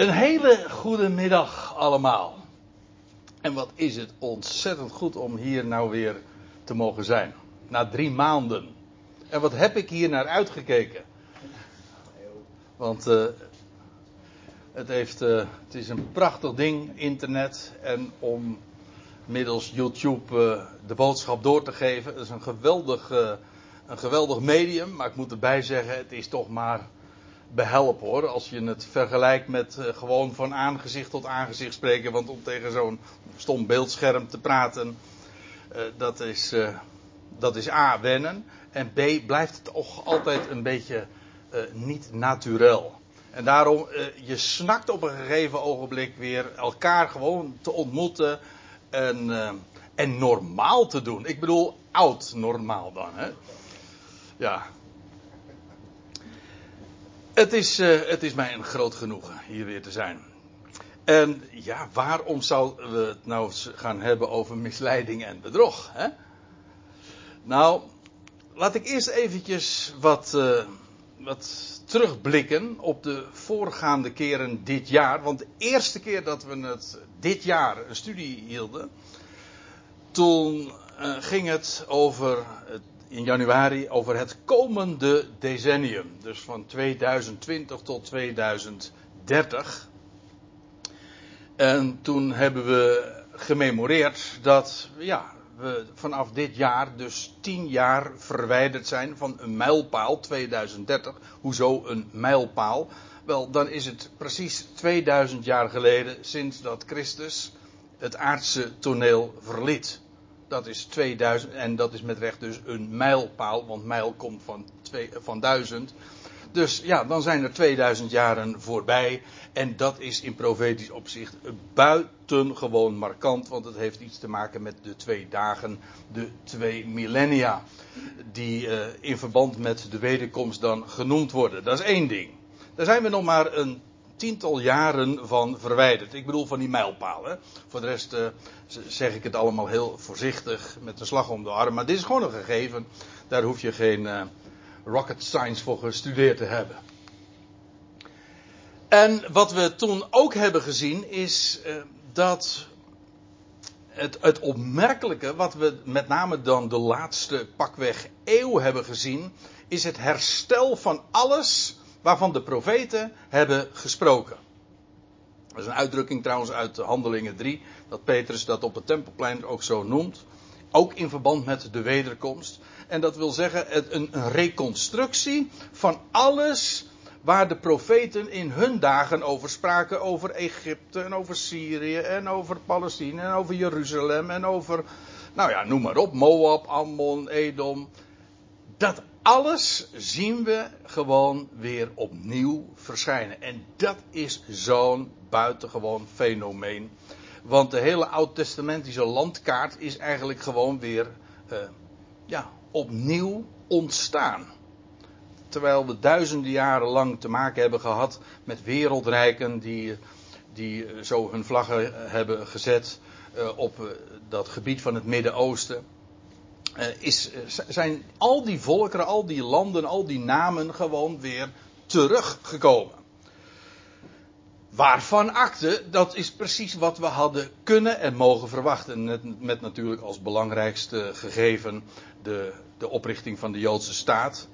Een hele goede middag allemaal. En wat is het ontzettend goed om hier nou weer te mogen zijn. Na drie maanden. En wat heb ik hier naar uitgekeken. Want uh, het, heeft, uh, het is een prachtig ding, internet. En om middels YouTube uh, de boodschap door te geven. Het is een geweldig, een geweldig medium. Maar ik moet erbij zeggen, het is toch maar behelp hoor. Als je het vergelijkt met uh, gewoon van aangezicht tot aangezicht spreken. Want om tegen zo'n stom beeldscherm te praten. Uh, dat, is, uh, dat is A, wennen. En B, blijft het toch altijd een beetje niet naturel. En daarom, je snakt op een gegeven ogenblik weer elkaar gewoon te ontmoeten. En, en normaal te doen. Ik bedoel, oud normaal dan. Hè? Ja, het is, uh, het is mij een groot genoegen hier weer te zijn. En ja, waarom zouden we het nou gaan hebben over misleiding en bedrog? Hè? Nou, laat ik eerst eventjes wat, uh, wat terugblikken op de voorgaande keren dit jaar. Want de eerste keer dat we het dit jaar een studie hielden, toen uh, ging het over het in januari over het komende decennium. Dus van 2020 tot 2030. En toen hebben we gememoreerd dat ja, we vanaf dit jaar dus tien jaar verwijderd zijn van een mijlpaal 2030. Hoezo een mijlpaal? Wel, dan is het precies 2000 jaar geleden sinds dat Christus het aardse toneel verliet dat is 2000 en dat is met recht dus een mijlpaal, want mijl komt van, twee, van 1000. Dus ja, dan zijn er 2000 jaren voorbij. En dat is in profetisch opzicht buitengewoon markant, want het heeft iets te maken met de twee dagen, de twee millennia, die uh, in verband met de wederkomst dan genoemd worden. Dat is één ding. Daar zijn we nog maar een tiental jaren van verwijderd. Ik bedoel van die mijlpalen. Voor de rest uh, zeg ik het allemaal heel voorzichtig met een slag om de arm. Maar dit is gewoon een gegeven. Daar hoef je geen uh, rocket science voor gestudeerd te hebben. En wat we toen ook hebben gezien is uh, dat het, het opmerkelijke, wat we met name dan de laatste pakweg eeuw hebben gezien, is het herstel van alles waarvan de profeten hebben gesproken. Dat is een uitdrukking trouwens uit Handelingen 3, dat Petrus dat op het tempelplein ook zo noemt. Ook in verband met de wederkomst. En dat wil zeggen een, een reconstructie van alles waar de profeten in hun dagen over spraken. Over Egypte en over Syrië en over Palestina en over Jeruzalem en over, nou ja, noem maar op, Moab, Ammon, Edom. Dat alles zien we gewoon weer opnieuw verschijnen. En dat is zo'n buitengewoon fenomeen. Want de hele oud-testamentische landkaart is eigenlijk gewoon weer uh, ja, opnieuw ontstaan. Terwijl we duizenden jaren lang te maken hebben gehad met wereldrijken die, die zo hun vlaggen hebben gezet uh, op dat gebied van het Midden-Oosten is, uh, zijn al die volkeren, al die landen, al die namen gewoon weer teruggekomen. Waarvan akte, dat is precies wat we hadden kunnen en mogen verwachten. Met, met natuurlijk als belangrijkste gegeven de, de oprichting van de Joodse staat.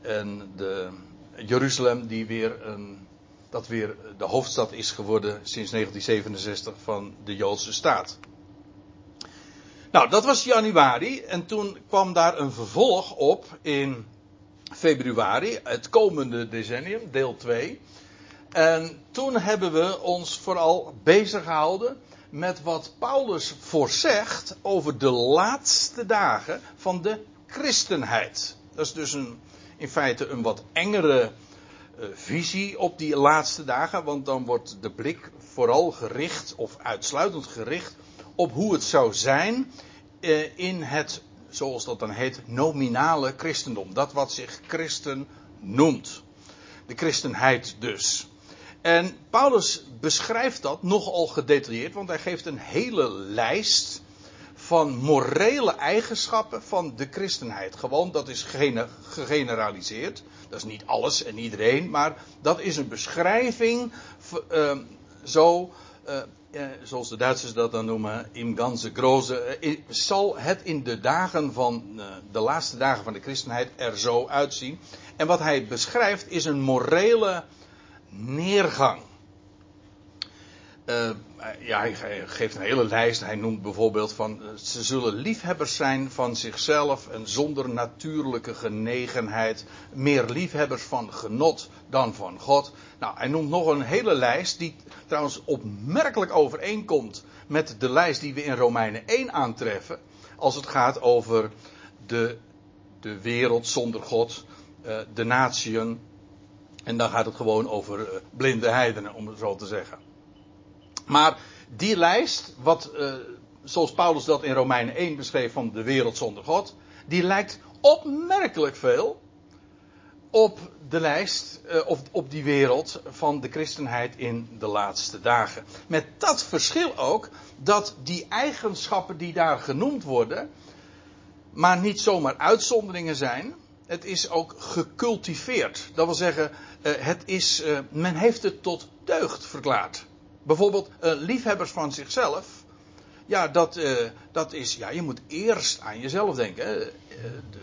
En de Jeruzalem, die weer een, dat weer de hoofdstad is geworden sinds 1967 van de Joodse staat. Nou, dat was januari en toen kwam daar een vervolg op in februari, het komende decennium, deel 2. En toen hebben we ons vooral bezig gehouden met wat Paulus voorzegt over de laatste dagen van de christenheid. Dat is dus een, in feite een wat engere uh, visie op die laatste dagen, want dan wordt de blik vooral gericht of uitsluitend gericht op hoe het zou zijn eh, in het, zoals dat dan heet, nominale christendom. Dat wat zich christen noemt. De christenheid dus. En Paulus beschrijft dat nogal gedetailleerd, want hij geeft een hele lijst van morele eigenschappen van de christenheid. Gewoon, dat is gegeneraliseerd. Dat is niet alles en iedereen, maar dat is een beschrijving uh, zo, uh, zoals de Duitsers dat dan noemen, im ganze groze, zal het in de dagen van, de laatste dagen van de christenheid er zo uitzien. En wat hij beschrijft is een morele neergang. Uh, ja, hij geeft een hele lijst. Hij noemt bijvoorbeeld van ze zullen liefhebbers zijn van zichzelf en zonder natuurlijke genegenheid. Meer liefhebbers van genot dan van God. Nou, hij noemt nog een hele lijst die trouwens opmerkelijk overeenkomt met de lijst die we in Romeinen 1 aantreffen. Als het gaat over de, de wereld zonder God, uh, de natieën. En dan gaat het gewoon over blinde heidenen, om het zo te zeggen. Maar die lijst, wat, uh, zoals Paulus dat in Romeinen 1 beschreef van de wereld zonder God, die lijkt opmerkelijk veel op de lijst, uh, of op die wereld van de christenheid in de laatste dagen. Met dat verschil ook dat die eigenschappen die daar genoemd worden, maar niet zomaar uitzonderingen zijn. Het is ook gecultiveerd. Dat wil zeggen, uh, het is, men heeft het tot deugd verklaard. Bijvoorbeeld uh, liefhebbers van zichzelf. Ja, dat, uh, dat is. Ja, je moet eerst aan jezelf denken. Uh, de,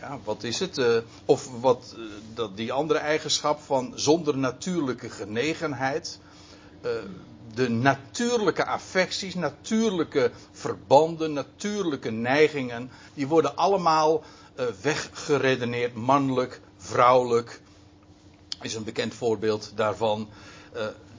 ja, wat is het? of wat dat, die andere eigenschap van zonder natuurlijke genegenheid. de natuurlijke affecties, natuurlijke verbanden, natuurlijke neigingen. Die worden allemaal weggeredeneerd. Mannelijk, vrouwelijk. Is een bekend voorbeeld daarvan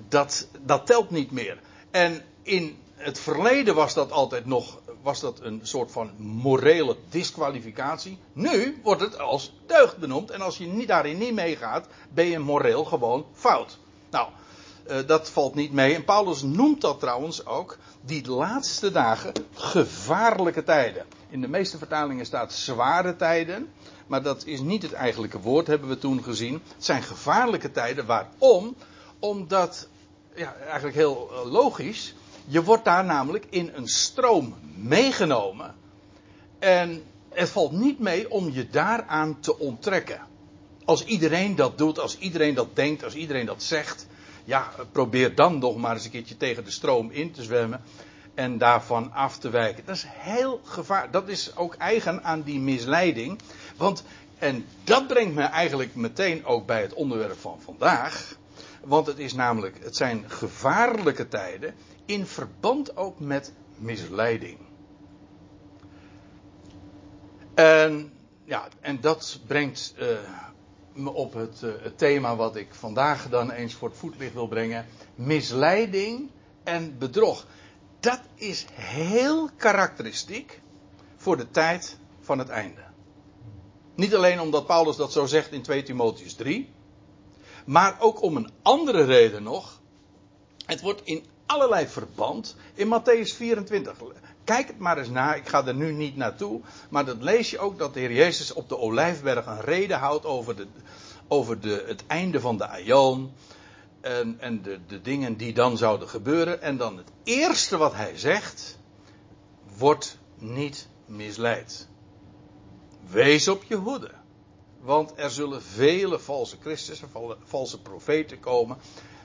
dat, dat telt niet meer. En in het verleden was dat altijd nog was dat een soort van morele disqualificatie. Nu wordt het als deugd benoemd. En als je niet, daarin niet meegaat, ben je moreel gewoon fout. Nou, uh, dat valt niet mee. En Paulus noemt dat trouwens ook, die laatste dagen, gevaarlijke tijden. In de meeste vertalingen staat zware tijden. Maar dat is niet het eigenlijke woord, hebben we toen gezien. Het zijn gevaarlijke tijden. Waarom? Omdat ja, eigenlijk heel eh, logisch. Je wordt daar namelijk in een stroom meegenomen. En het valt niet mee om je daaraan te onttrekken. Als iedereen dat doet, als iedereen dat denkt, als iedereen dat zegt. Ja, probeer dan nog maar eens een keertje tegen de stroom in te zwemmen. En daarvan af te wijken. Dat is heel gevaarlijk. Dat is ook eigen aan die misleiding. Want, en dat brengt me eigenlijk meteen ook bij het onderwerp van vandaag. Want het is namelijk, het zijn gevaarlijke tijden in verband ook met misleiding. En, ja, en dat brengt uh, me op het, uh, het, thema wat ik vandaag dan eens voor het voetlicht wil brengen. Misleiding en bedrog. Dat is heel karakteristiek voor de tijd van het einde. Niet alleen omdat Paulus dat zo zegt in 2 Timotheus 3. Maar ook om een andere reden nog. Het wordt in allerlei verband in Matthäus 24. Kijk het maar eens na, ik ga er nu niet naartoe. Maar dat lees je ook dat de Heer Jezus op de Olijfberg een reden houdt over, de, over de, het einde van de Aion. En, en de, de dingen die dan zouden gebeuren. En dan het eerste wat hij zegt, wordt niet misleid. Wees op je hoede. Want er zullen vele valse Christussen, valse profeten komen.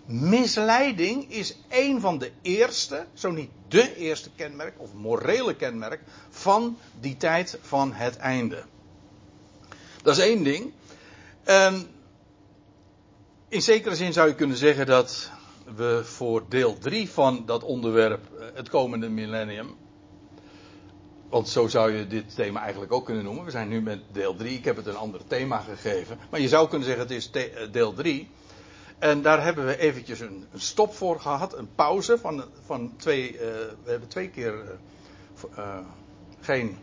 Misleiding is een van de eerste, zo niet de eerste kenmerk, of morele kenmerk, van die tijd van het einde. Dat is één ding. Um, in zekere zin zou je kunnen zeggen dat we voor deel 3 van dat onderwerp, eh, het komende millennium, want zo zou je dit thema eigenlijk ook kunnen noemen. We zijn nu met deel 3. Ik heb het een ander thema gegeven. Maar je zou kunnen zeggen het is eh, deel 3. En daar hebben we eventjes een, stop voor gehad. Een pauze van, van twee... Uh, we hebben twee keer uh, geen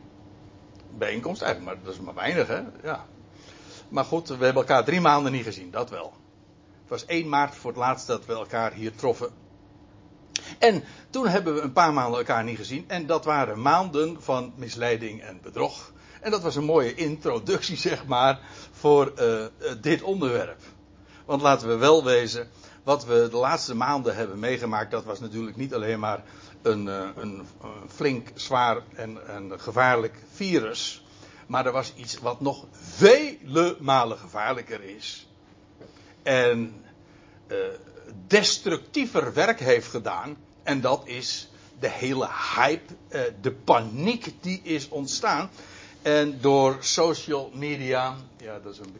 bijeenkomst. Eigenlijk, maar dat is maar weinig hè. Ja. Maar goed, we hebben elkaar drie maanden niet gezien. Dat wel. Het was 1 maart voor het laatst dat we elkaar hier troffen. En toen hebben we een paar maanden elkaar niet gezien. En dat waren maanden van misleiding en bedrog. En dat was een mooie introductie, zeg maar, voor uh, dit onderwerp. Want laten we wel wezen, wat we de laatste maanden hebben meegemaakt, dat was natuurlijk niet alleen maar een, uh, een, flink, zwaar en gevaarlijk virus. Maar er was iets wat nog vele malen gevaarlijker is. En destructiever werk heeft gedaan. En dat is de hele hype, eh, de paniek die is ontstaan. En door social media, ja, dat is een,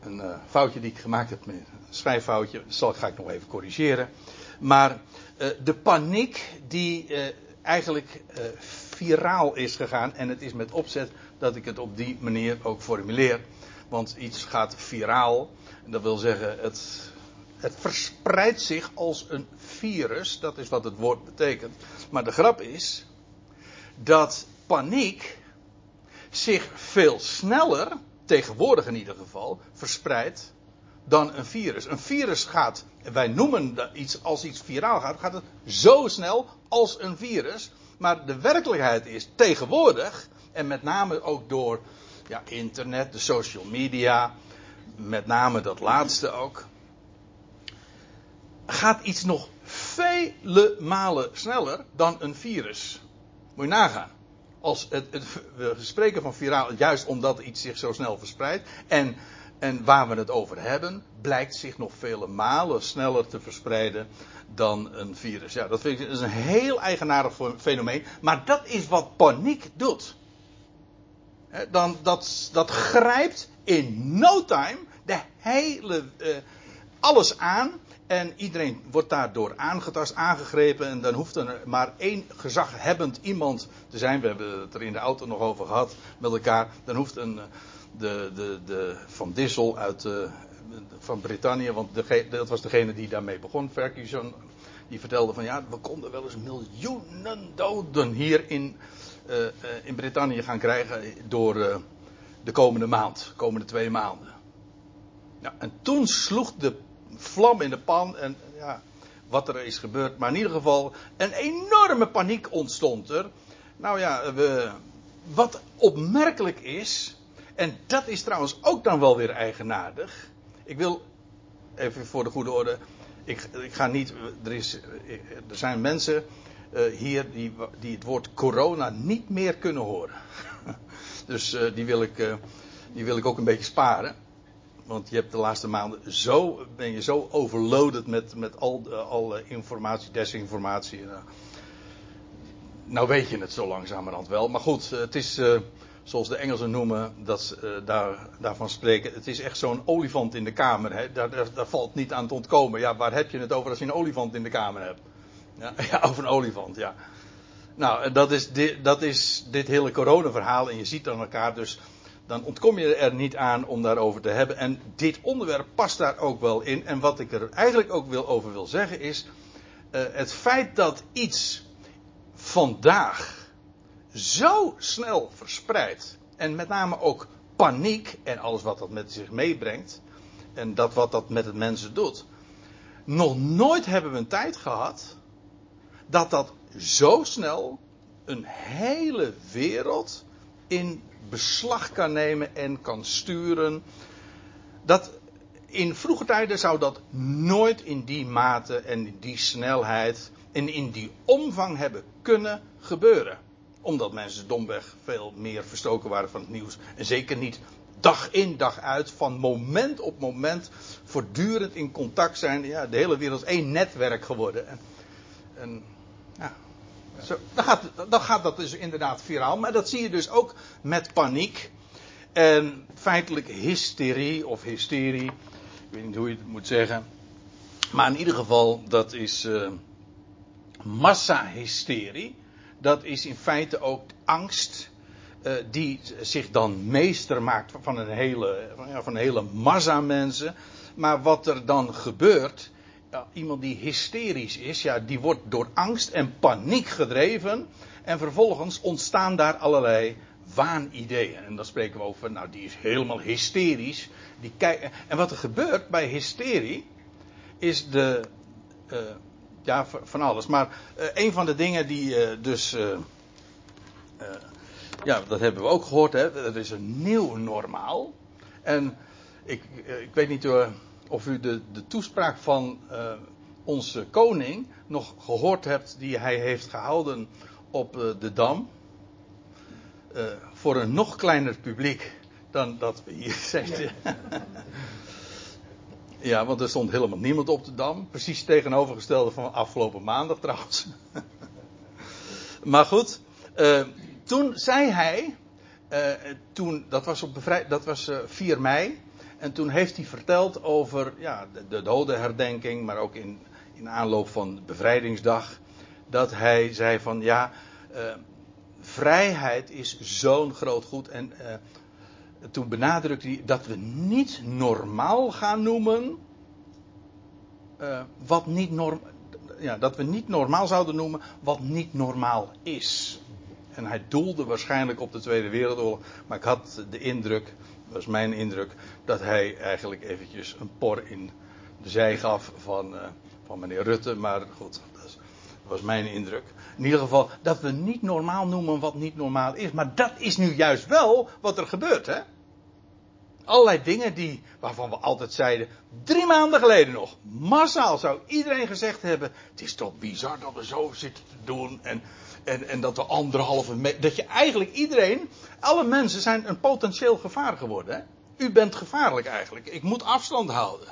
een uh, foutje die ik gemaakt heb, een schrijffoutje, dat ga ik nog even corrigeren. Maar uh, de paniek die eigenlijk viraal is gegaan, en het is met opzet dat ik het op die manier ook formuleer. Want iets gaat viraal, en dat wil zeggen, het, het verspreidt zich als een virus, dat is wat het woord betekent. Maar de grap is dat paniek zich veel sneller, tegenwoordig in ieder geval, verspreidt dan een virus. Een virus gaat, wij noemen iets, als iets viraal gaat, gaat het zo snel als een virus. Maar de werkelijkheid is tegenwoordig, en met name ook door ja, internet, de social media, met name dat laatste ook, gaat iets nog vele malen sneller dan een virus. Moet je nagaan. Als het, het, we spreken van viraal juist omdat iets zich zo snel verspreidt. En, en waar we het over hebben, blijkt zich nog vele malen sneller te verspreiden dan een virus. Ja, dat vind ik is een heel eigenaardig fenomeen. Maar dat is wat paniek doet. dan, dat, dat grijpt in no time de hele, uh, alles aan. En iedereen wordt daardoor aangetast, aangegrepen. En dan hoeft er maar één gezaghebbend iemand te zijn. We hebben het er in de auto nog over gehad met elkaar. Dan hoeft een, de, de, de Van Dissel uit, uh, van Brittannië. Want de, dat was degene die daarmee begon, Ferguson. Die vertelde van ja, we konden wel eens miljoenen doden hier in, uh, in Brittannië gaan krijgen. Door de komende maand, de komende twee maanden. Ja, en toen sloeg de vlam in de pan en ja, wat er is gebeurd. Maar in ieder geval, een enorme paniek ontstond er. Nou ja, we, wat opmerkelijk is, en dat is trouwens ook dan wel weer eigenaardig. Ik wil, even voor de goede orde, ik, ik ga niet, er, is, er zijn mensen uh, hier die, die het woord corona niet meer kunnen horen. dus uh, die, wil ik, uh, die wil ik ook een beetje sparen want je hebt de laatste maanden zo, ben je zo overloaded met, met al, uh, al informatie, desinformatie. Uh, nou weet je het zo langzamerhand wel. Maar goed, het is zoals de Engelsen noemen, dat daar, daarvan spreken. Het is echt zo'n olifant in de kamer. Hè? Daar, valt niet aan te ontkomen. Ja, waar heb je het over als je een olifant in de kamer hebt? Ja, ja over een olifant, ja. Nou, dat is, dit, dat is dit hele coronaverhaal. En je ziet dan elkaar dus dan ontkom je er niet aan om daarover te hebben. En dit onderwerp past daar ook wel in. En wat ik er eigenlijk ook wil over wil zeggen is. Uh, het feit dat iets vandaag zo snel verspreidt. En met name ook paniek en alles wat dat met zich meebrengt. En dat wat dat met het mensen doet. Nog nooit hebben we een tijd gehad. Dat dat zo snel een hele wereld in beslag kan nemen en kan sturen. Dat in vroege tijden zou dat nooit in die mate en in die snelheid en in die omvang hebben kunnen gebeuren. Omdat mensen domweg veel meer verstoken waren van het nieuws. En zeker niet dag in dag uit, van moment op moment, voortdurend in contact zijn. Ja, de hele wereld is één netwerk geworden. En, zo, dan, gaat, gaat dat dus inderdaad viraal. Maar dat zie je dus ook met paniek. En feitelijk hysterie of hysterie. Ik weet niet hoe je het moet zeggen. Maar in ieder geval, dat is uh, massahysterie. Dat is in feite ook angst. Uh, die zich dan meester maakt van een hele, van een hele massa mensen. Maar wat er dan gebeurt, iemand die hysterisch is, ja, die wordt door angst en paniek gedreven. En vervolgens ontstaan daar allerlei waanideeën. En dan spreken we over, nou, die is helemaal hysterisch. Die kijk, en wat er gebeurt bij hysterie, is de. Uh, ja, van alles. Maar uh, een van de dingen die uh, dus. ja, dat hebben we ook gehoord, hè. Er is een nieuw normaal. En ik, ik weet niet of u de, de toespraak van uh, onze koning nog gehoord hebt die hij heeft gehouden op uh, de Dam. Uh, voor een nog kleiner publiek dan dat we hier zitten. Ja. Ja, want er stond helemaal niemand op de dam. Precies tegenovergestelde van afgelopen maandag trouwens. maar goed, toen zei hij, toen, dat was, op bevrij, dat was uh, 4 mei. En toen heeft hij verteld over ja, de, de dodenherdenking, maar ook in, in aanloop van bevrijdingsdag. Dat hij zei van ja, vrijheid is zo'n groot goed. En toen benadrukte hij dat we niet normaal gaan noemen. Uh, wat niet norm, ja, dat we niet normaal zouden noemen wat niet normaal is. En hij doelde waarschijnlijk op de Tweede Wereldoorlog. Maar ik had de indruk, was mijn indruk, dat hij eigenlijk eventjes een por in de zij gaf van, uh, van meneer Rutte. Maar goed, dat was mijn indruk. In ieder geval, dat we niet normaal noemen wat niet normaal is. Maar dat is nu juist wel wat er gebeurt, hè? Allerlei dingen die, waarvan we altijd zeiden, drie maanden geleden nog, massaal zou iedereen gezegd hebben, het is toch bizar dat we zo zitten te doen en, en, en dat we anderhalve meter, dat je eigenlijk iedereen, alle mensen zijn een potentieel gevaar geworden. Hè? U bent gevaarlijk eigenlijk, ik moet afstand houden.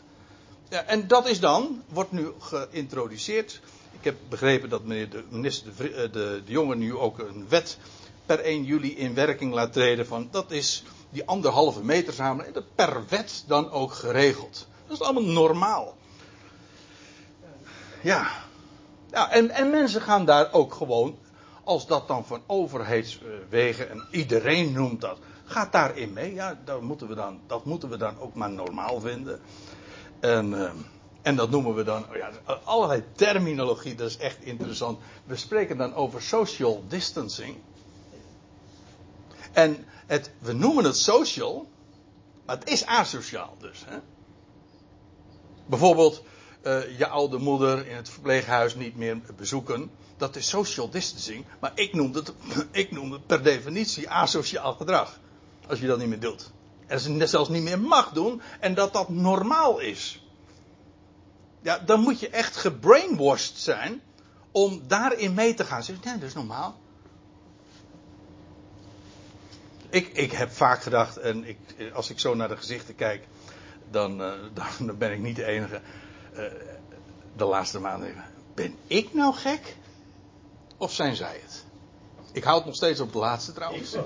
Ja, en dat is dan, wordt nu geïntroduceerd. Ik heb begrepen dat meneer de minister de, de, de Jonge nu ook een wet per 1 juli in werking laat treden van, dat is die anderhalve meter samen. Dat per wet dan ook geregeld. Dat is allemaal normaal. Ja. ja en, en mensen gaan daar ook gewoon, als dat dan van overheidswegen, en iedereen noemt dat, gaat daarin mee. Ja, dat moeten we dan, dat moeten we dan ook maar normaal vinden. En, uh, en dat noemen we dan, oh ja, allerlei terminologie, dat is echt interessant. We spreken dan over social distancing. En het, we noemen het social, maar het is asociaal dus. Hè? Bijvoorbeeld uh, je oude moeder in het verpleeghuis niet meer bezoeken. Dat is social distancing. Maar ik noem het, ik noem het per definitie asociaal gedrag. Als je dat niet meer doet. En het zelfs niet meer mag doen. En dat dat normaal is. Ja, dan moet je echt gebrainwashed zijn. Om daarin mee te gaan. Zeg, nee, dat is normaal. ik, ik heb vaak gedacht, en ik, als ik zo naar de gezichten kijk, dan, uh, dan, ben ik niet de enige. Uh, de laatste maanden. Ben ik nou gek? Of zijn zij het? Ik houd nog steeds op de laatste trouwens.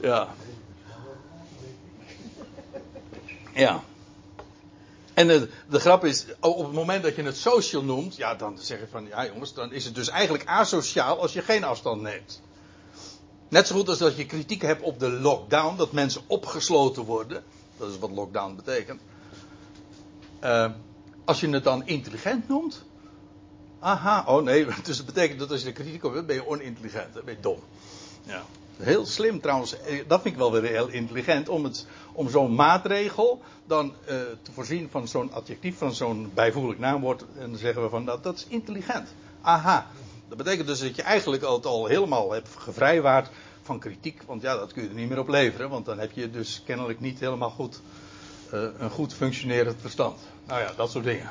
ja. Ja. En de, de, grap is, op het moment dat je het social noemt, ja, dan zeg je van, ja jongens, dan is het dus eigenlijk asociaal als je geen afstand neemt. Net zo goed als dat je kritiek hebt op de lockdown, dat mensen opgesloten worden. Dat is wat lockdown betekent. Uh, als je het dan intelligent noemt. Aha, oh nee, dus dat betekent dat als je de kritiek op hebt, ben je onintelligent, ben je dom. Ja. Heel slim trouwens, eh, dat vind ik wel weer heel intelligent, om, het, om zo'n maatregel dan uh, te voorzien van zo'n adjectief, van zo'n bijvoeglijk naamwoord. En dan zeggen we van dat, dat is intelligent. Aha. Dat betekent dus dat je eigenlijk al, al helemaal hebt gevrijwaard van kritiek. Want ja, dat kun je er niet meer op leveren. Want dan heb je dus kennelijk niet helemaal goed uh, een goed functionerend verstand. Nou ja, dat soort dingen.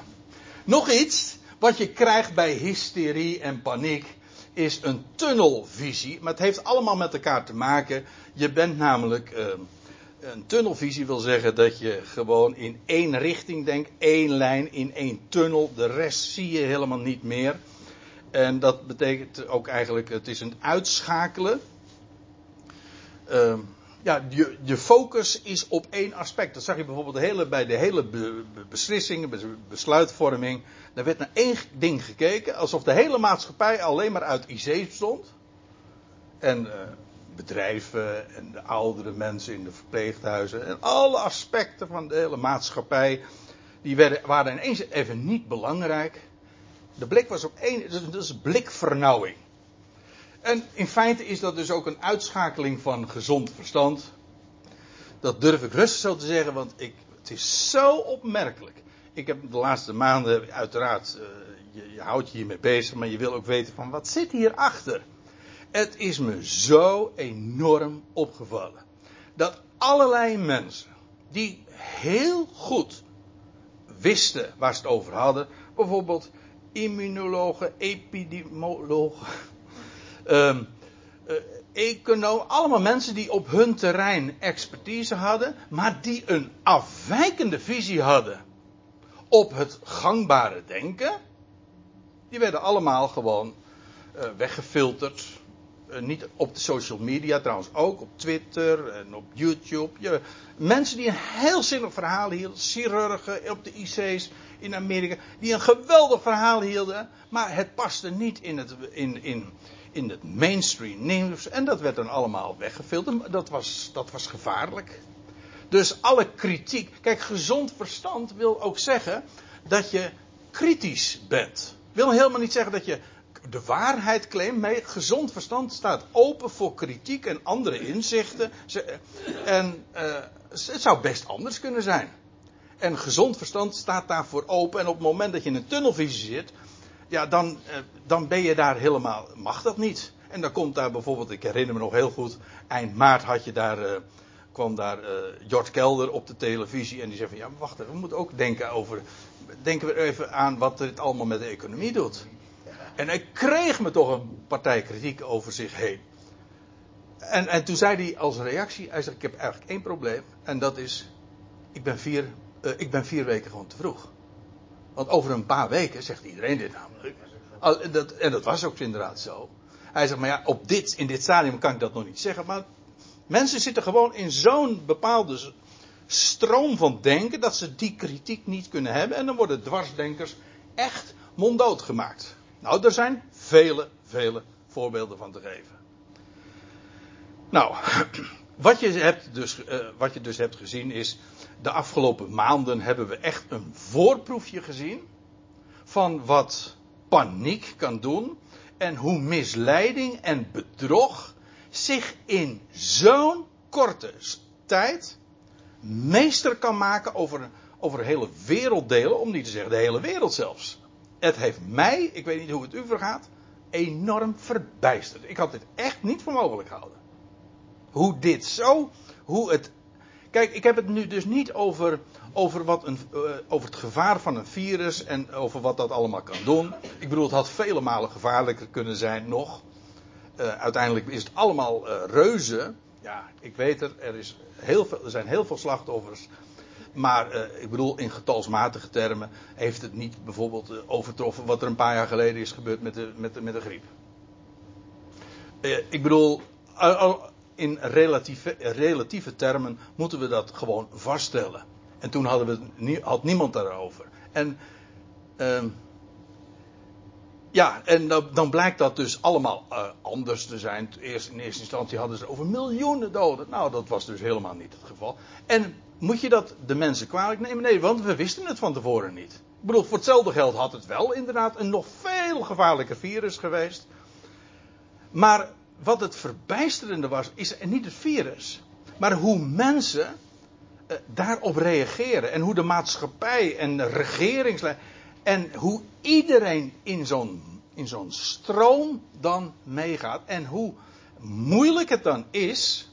Nog iets wat je krijgt bij hysterie en paniek is een tunnelvisie. Maar het heeft allemaal met elkaar te maken. Je bent namelijk. Uh, een tunnelvisie wil zeggen dat je gewoon in één richting denkt, één lijn, in één tunnel. De rest zie je helemaal niet meer. En dat betekent ook eigenlijk, het is een uitschakelen. Uh, ja, je, je, focus is op één aspect. Dat zag je bijvoorbeeld hele, bij de hele be, be, beslissingen, besluitvorming. Daar werd naar één ding gekeken, alsof de hele maatschappij alleen maar uit IC bestond. En uh, bedrijven en de oudere mensen in de verpleeghuizen en alle aspecten van de hele maatschappij, die werden, waren ineens even niet belangrijk. De blik was op één, dat is blikvernauwing. En in feite is dat dus ook een uitschakeling van gezond verstand. Dat durf ik rustig zo te zeggen, want ik, het is zo opmerkelijk. Ik heb de laatste maanden, uiteraard, uh, je, houdt je hiermee bezig, maar je wil ook weten van wat zit hierachter. Het is me zo enorm opgevallen. Dat allerlei mensen die heel goed wisten waar ze het over hadden, bijvoorbeeld immunologen, epidemiologen, uh, allemaal mensen die op hun terrein expertise hadden, maar die een afwijkende visie hadden op het gangbare denken. Die werden allemaal gewoon uh, weggefilterd. Uh, niet op de social media, trouwens ook op Twitter en op YouTube. Je, mensen die een heel zinnig verhaal hielden, chirurgen op de IC's in Amerika, die een geweldig verhaal hielden, maar het paste niet in het, in, in, in het mainstream nieuws. En dat werd dan allemaal weggefilterd. Dat was, dat was gevaarlijk. Dus alle kritiek. Kijk, gezond verstand wil ook zeggen dat je kritisch bent. Wil helemaal niet zeggen dat je de waarheid claimt. Nee, gezond verstand staat open voor kritiek en andere inzichten. En uh, het zou best anders kunnen zijn. En gezond verstand staat daarvoor open. En op het moment dat je in een tunnelvisie zit, ja, dan, uh, dan ben je daar helemaal, mag dat niet. En dan komt daar bijvoorbeeld, ik herinner me nog heel goed, eind maart had je daar, uh, kwam daar uh, George Kelder op de televisie en die zei van, ja, wacht even, we moeten ook denken over, denken we even aan wat dit allemaal met de economie doet. En hij kreeg me toch een partij kritiek over zich heen. En, en toen zei hij als reactie, hij zei, ik heb eigenlijk één probleem. En dat is, ik ben vier, ik ben vier weken gewoon te vroeg. Want over een paar weken, zegt iedereen dit namelijk. En dat was ook inderdaad zo. Hij zegt, maar ja, op dit, in dit stadium kan ik dat nog niet zeggen. Maar mensen zitten gewoon in zo'n bepaalde stroom van denken dat ze die kritiek niet kunnen hebben. En dan worden dwarsdenkers echt monddood gemaakt. Nou, er zijn vele, vele voorbeelden van te geven. Nou, wat je, hebt dus, uh, wat je dus hebt gezien is, de afgelopen maanden hebben we echt een voorproefje gezien van wat paniek kan doen en hoe misleiding en bedrog zich in zo'n korte tijd meester kan maken over, over hele werelddelen, om niet te zeggen de hele wereld zelfs. Het heeft mij, ik weet niet hoe het u vergaat, enorm verbijsterd. Ik had dit echt niet voor mogelijk gehouden. Hoe dit zo, hoe het. Kijk, ik heb het nu dus niet over, over, wat een, uh, over het gevaar van een virus en over wat dat allemaal kan doen. Ik bedoel, het had vele malen gevaarlijker kunnen zijn nog. Uh, uiteindelijk is het allemaal uh, reuze. Ja, ik weet het, er, is heel veel, er zijn heel veel slachtoffers. Maar ik bedoel, in getalsmatige termen heeft het niet bijvoorbeeld overtroffen wat er een paar jaar geleden is gebeurd met de, met de, met de griep. Ik bedoel, in relatieve, relatieve termen moeten we dat gewoon vaststellen. En toen hadden we, had niemand daarover. En ehm, ja, en dan, blijkt dat dus allemaal uh, anders te zijn. Eerst, in eerste instantie hadden ze over miljoenen doden. Nou, dat was dus helemaal niet het geval. En moet je dat de mensen kwalijk nemen? Nee, want we wisten het van tevoren niet. Ik bedoel, voor hetzelfde geld had het wel inderdaad een nog veel gevaarlijker virus geweest. Maar wat het verbijsterende was, is niet het virus. Maar hoe mensen uh, daarop reageren. En hoe de maatschappij en de regeringsleiding. En hoe iedereen in zo'n, in zo'n stroom dan meegaat. En hoe moeilijk het dan is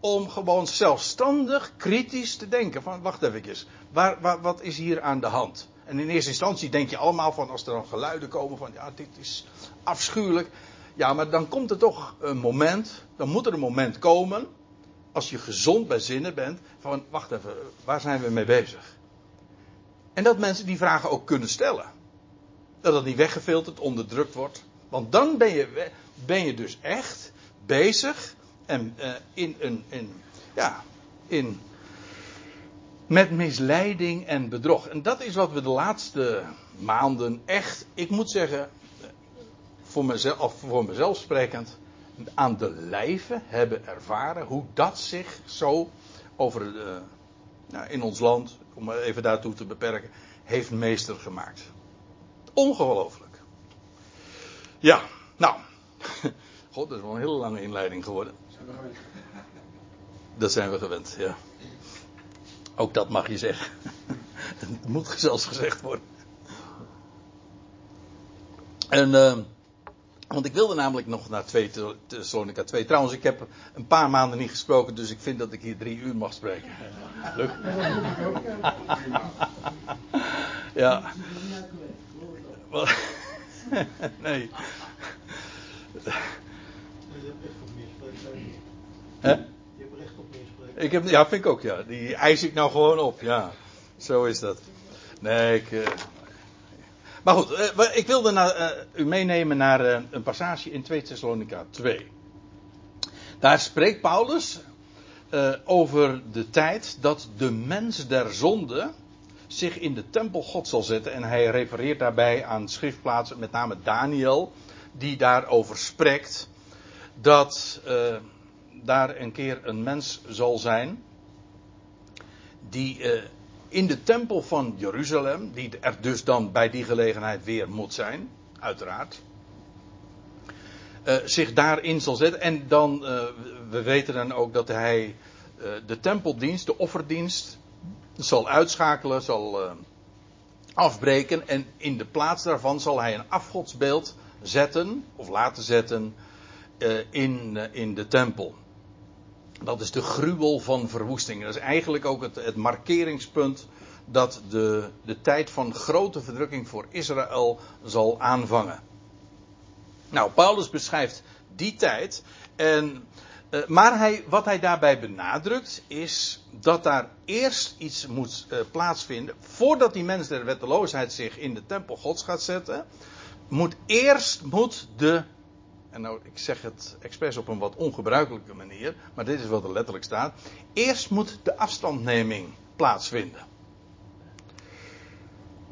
om gewoon zelfstandig kritisch te denken. Van wacht even, waar, wat is hier aan de hand? En in eerste instantie denk je allemaal van als er dan geluiden komen van ja, dit is afschuwelijk. Ja, maar dan komt er toch een moment, dan moet er een moment komen, als je gezond bij zinnen bent, van wacht even, waar zijn we mee bezig? En dat mensen die vragen ook kunnen stellen. Dat dat niet weggefilterd, onderdrukt wordt. Want dan ben je, ben je dus echt bezig en uh, in een, ja, in, met misleiding en bedrog. En dat is wat we de laatste maanden echt, ik moet zeggen, voor mezelf, of voor mezelf sprekend, aan de lijve hebben ervaren hoe dat zich zo over de, nou, in ons land, om even daartoe te beperken, heeft meester gemaakt. Ongelooflijk. Ja, nou. God, dat is wel een hele lange inleiding geworden. Dat zijn we gewend, ja. Ook dat mag je zeggen. Het moet zelfs gezegd worden. En, uh, want ik wilde namelijk nog naar 2 Thessalonica 2. Trouwens, ik heb een paar maanden niet gesproken, dus ik vind dat ik hier drie uur mag spreken. Leuk. ja. nee. Je hebt recht op meer spreken. Ik heb, ja, vind ik ook, ja. Die eis ik nou gewoon op, ja. Zo is dat. Nee, ik... Eh, maar goed, uh, ik wilde uh, u meenemen naar een passage in 2 Thessalonica 2. Daar spreekt Paulus over de tijd dat de mens der zonde zich in de tempel God zal zetten. En hij refereert daarbij aan schriftplaatsen, met name Daniel, die daarover spreekt. Dat daar een keer een mens zal zijn. Die in de tempel van Jeruzalem, die er dus dan bij die gelegenheid weer moet zijn, uiteraard. Uh, zich daarin zal zetten. En dan, uh, we weten dan ook dat hij de tempeldienst, de offerdienst, zal uitschakelen, zal afbreken. En in de plaats daarvan zal hij een afgodsbeeld zetten, of laten zetten, in, in de tempel. Dat is de gruwel van verwoesting. Dat is eigenlijk ook het, het markeringspunt dat de, de tijd van grote verdrukking voor Israël zal aanvangen. Nou, Paulus beschrijft die tijd. En, uh, maar hij, wat hij daarbij benadrukt is dat daar eerst iets moet uh, plaatsvinden. Voordat die mens der wetteloosheid zich in de tempel gods gaat zetten. Moet eerst moet de en nou, ik zeg het expres op een wat ongebruikelijke manier, maar dit is wat er letterlijk staat. Eerst moet de afstandneming plaatsvinden.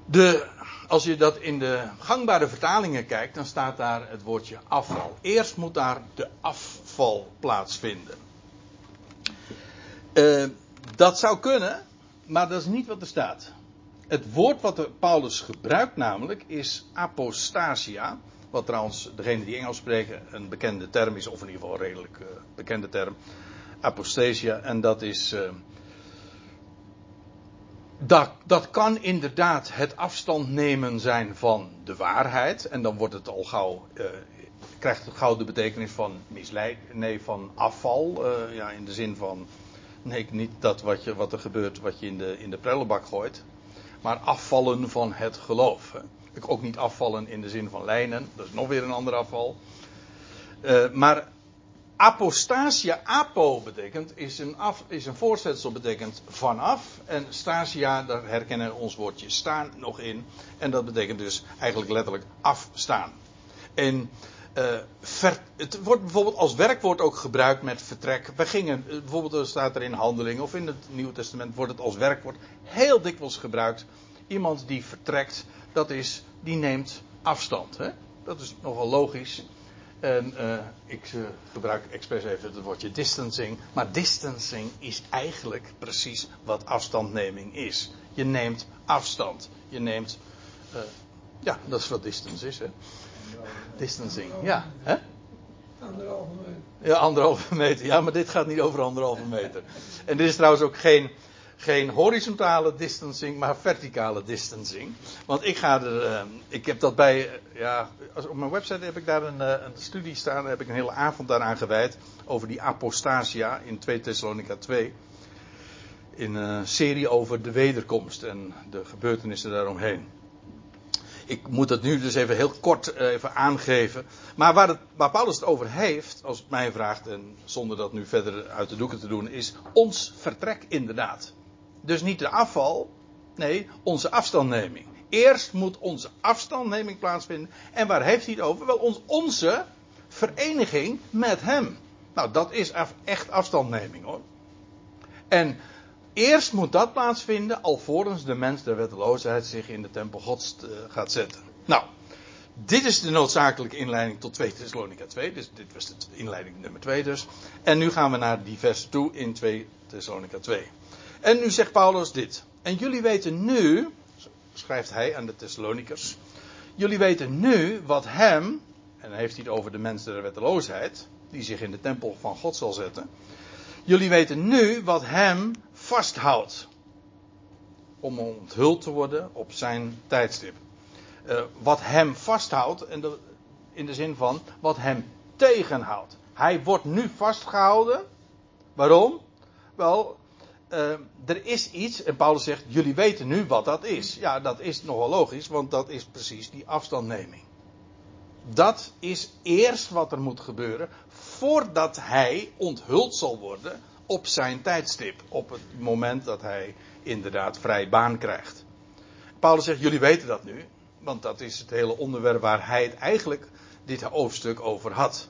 De, als je dat in de gangbare vertalingen kijkt, dan staat daar het woordje afval. Eerst moet daar de afval plaatsvinden. Uh, dat zou kunnen, maar dat is niet wat er staat. Het woord wat Paulus gebruikt namelijk is apostasia. Wat trouwens, degene die Engels spreken, een bekende term is, of in ieder geval een redelijk uh, bekende term. Apostasia. En dat is. Uh, dat, dat kan inderdaad het afstand nemen zijn van de waarheid. En dan wordt het al gauw. Uh, krijgt het gauw de betekenis van misleid. Nee, van afval. ja, in de zin van. Nee, niet dat wat, je, wat er gebeurt, wat je in de, in de prellenbak gooit. Maar afvallen van het geloof. Ook niet afvallen in de zin van lijnen. Dat is nog weer een ander afval. Uh, maar apostasia, apo betekent, is een, af, is een voorzetsel, betekent vanaf. En stasia, daar herkennen we ons woordje staan nog in. En dat betekent dus eigenlijk letterlijk afstaan. En ver, het wordt bijvoorbeeld als werkwoord ook gebruikt met vertrek. We gingen, eh, bijvoorbeeld staat er in handelingen of in het Nieuwe Testament wordt het als werkwoord heel dikwijls gebruikt. Iemand die vertrekt dat is, die neemt afstand. Hè? Dat is nogal logisch. En uh, ik uh, gebruik expres even het woordje distancing. Maar distancing is eigenlijk precies wat afstandneming is. Je neemt afstand. Je neemt. Uh, ja, dat is wat distance is, hè? Distancing, ja. Hè? Anderhalve meter. Ja, anderhalve meter. Ja, maar dit gaat niet over anderhalve meter. En dit is trouwens ook geen geen horizontale distancing, maar verticale distancing. Want ik ga er, uh, ik heb dat bij, uh, ja, als, op mijn website heb ik daar een, uh, een studie staan, daar heb ik een hele avond daaraan gewijd, over die apostasia in 2 Thessalonica 2. In een serie over de wederkomst en de gebeurtenissen daaromheen. Ik moet dat nu dus even heel kort even aangeven. Maar waar, het, waar Paulus het over heeft, als het mij vraagt, en zonder dat nu verder uit de doeken te doen, is ons vertrek inderdaad. Dus niet de afval, nee, onze afstandneming. Eerst moet onze afstandneming plaatsvinden. En waar heeft hij het over? Wel, ons, onze vereniging met hem. Nou, dat is echt afstandneming hoor. En eerst moet dat plaatsvinden, alvorens de mens der wetteloosheid zich in de tempel gods uh, gaat zetten. Nou, dit is de noodzakelijke inleiding tot 2 Thessalonica 2. Dus dit was de inleiding nummer 2 dus. En nu gaan we naar die vers toe in 2 Thessalonica 2. En nu zegt Paulus dit. En jullie weten nu, schrijft hij aan de Thessalonikers. Jullie weten nu wat hem, en dan heeft hij het over de mensen der wetteloosheid, die zich in de tempel van God zal zetten. Jullie weten nu wat hem vasthoudt. Om onthuld te worden op zijn tijdstip. Uh, wat hem vasthoudt, de, in de zin van wat hem tegenhoudt. Hij wordt nu vastgehouden. Waarom? Wel, uh, er is iets, en Paulus zegt, jullie weten nu wat dat is. Ja, dat is nogal logisch, want dat is precies die afstandneming. Dat is eerst wat er moet gebeuren, voordat hij onthuld zal worden op zijn tijdstip. Op het moment dat hij inderdaad vrij baan krijgt. Paulus zegt, jullie weten dat nu. Want dat is het hele onderwerp waar hij het eigenlijk dit hoofdstuk over had.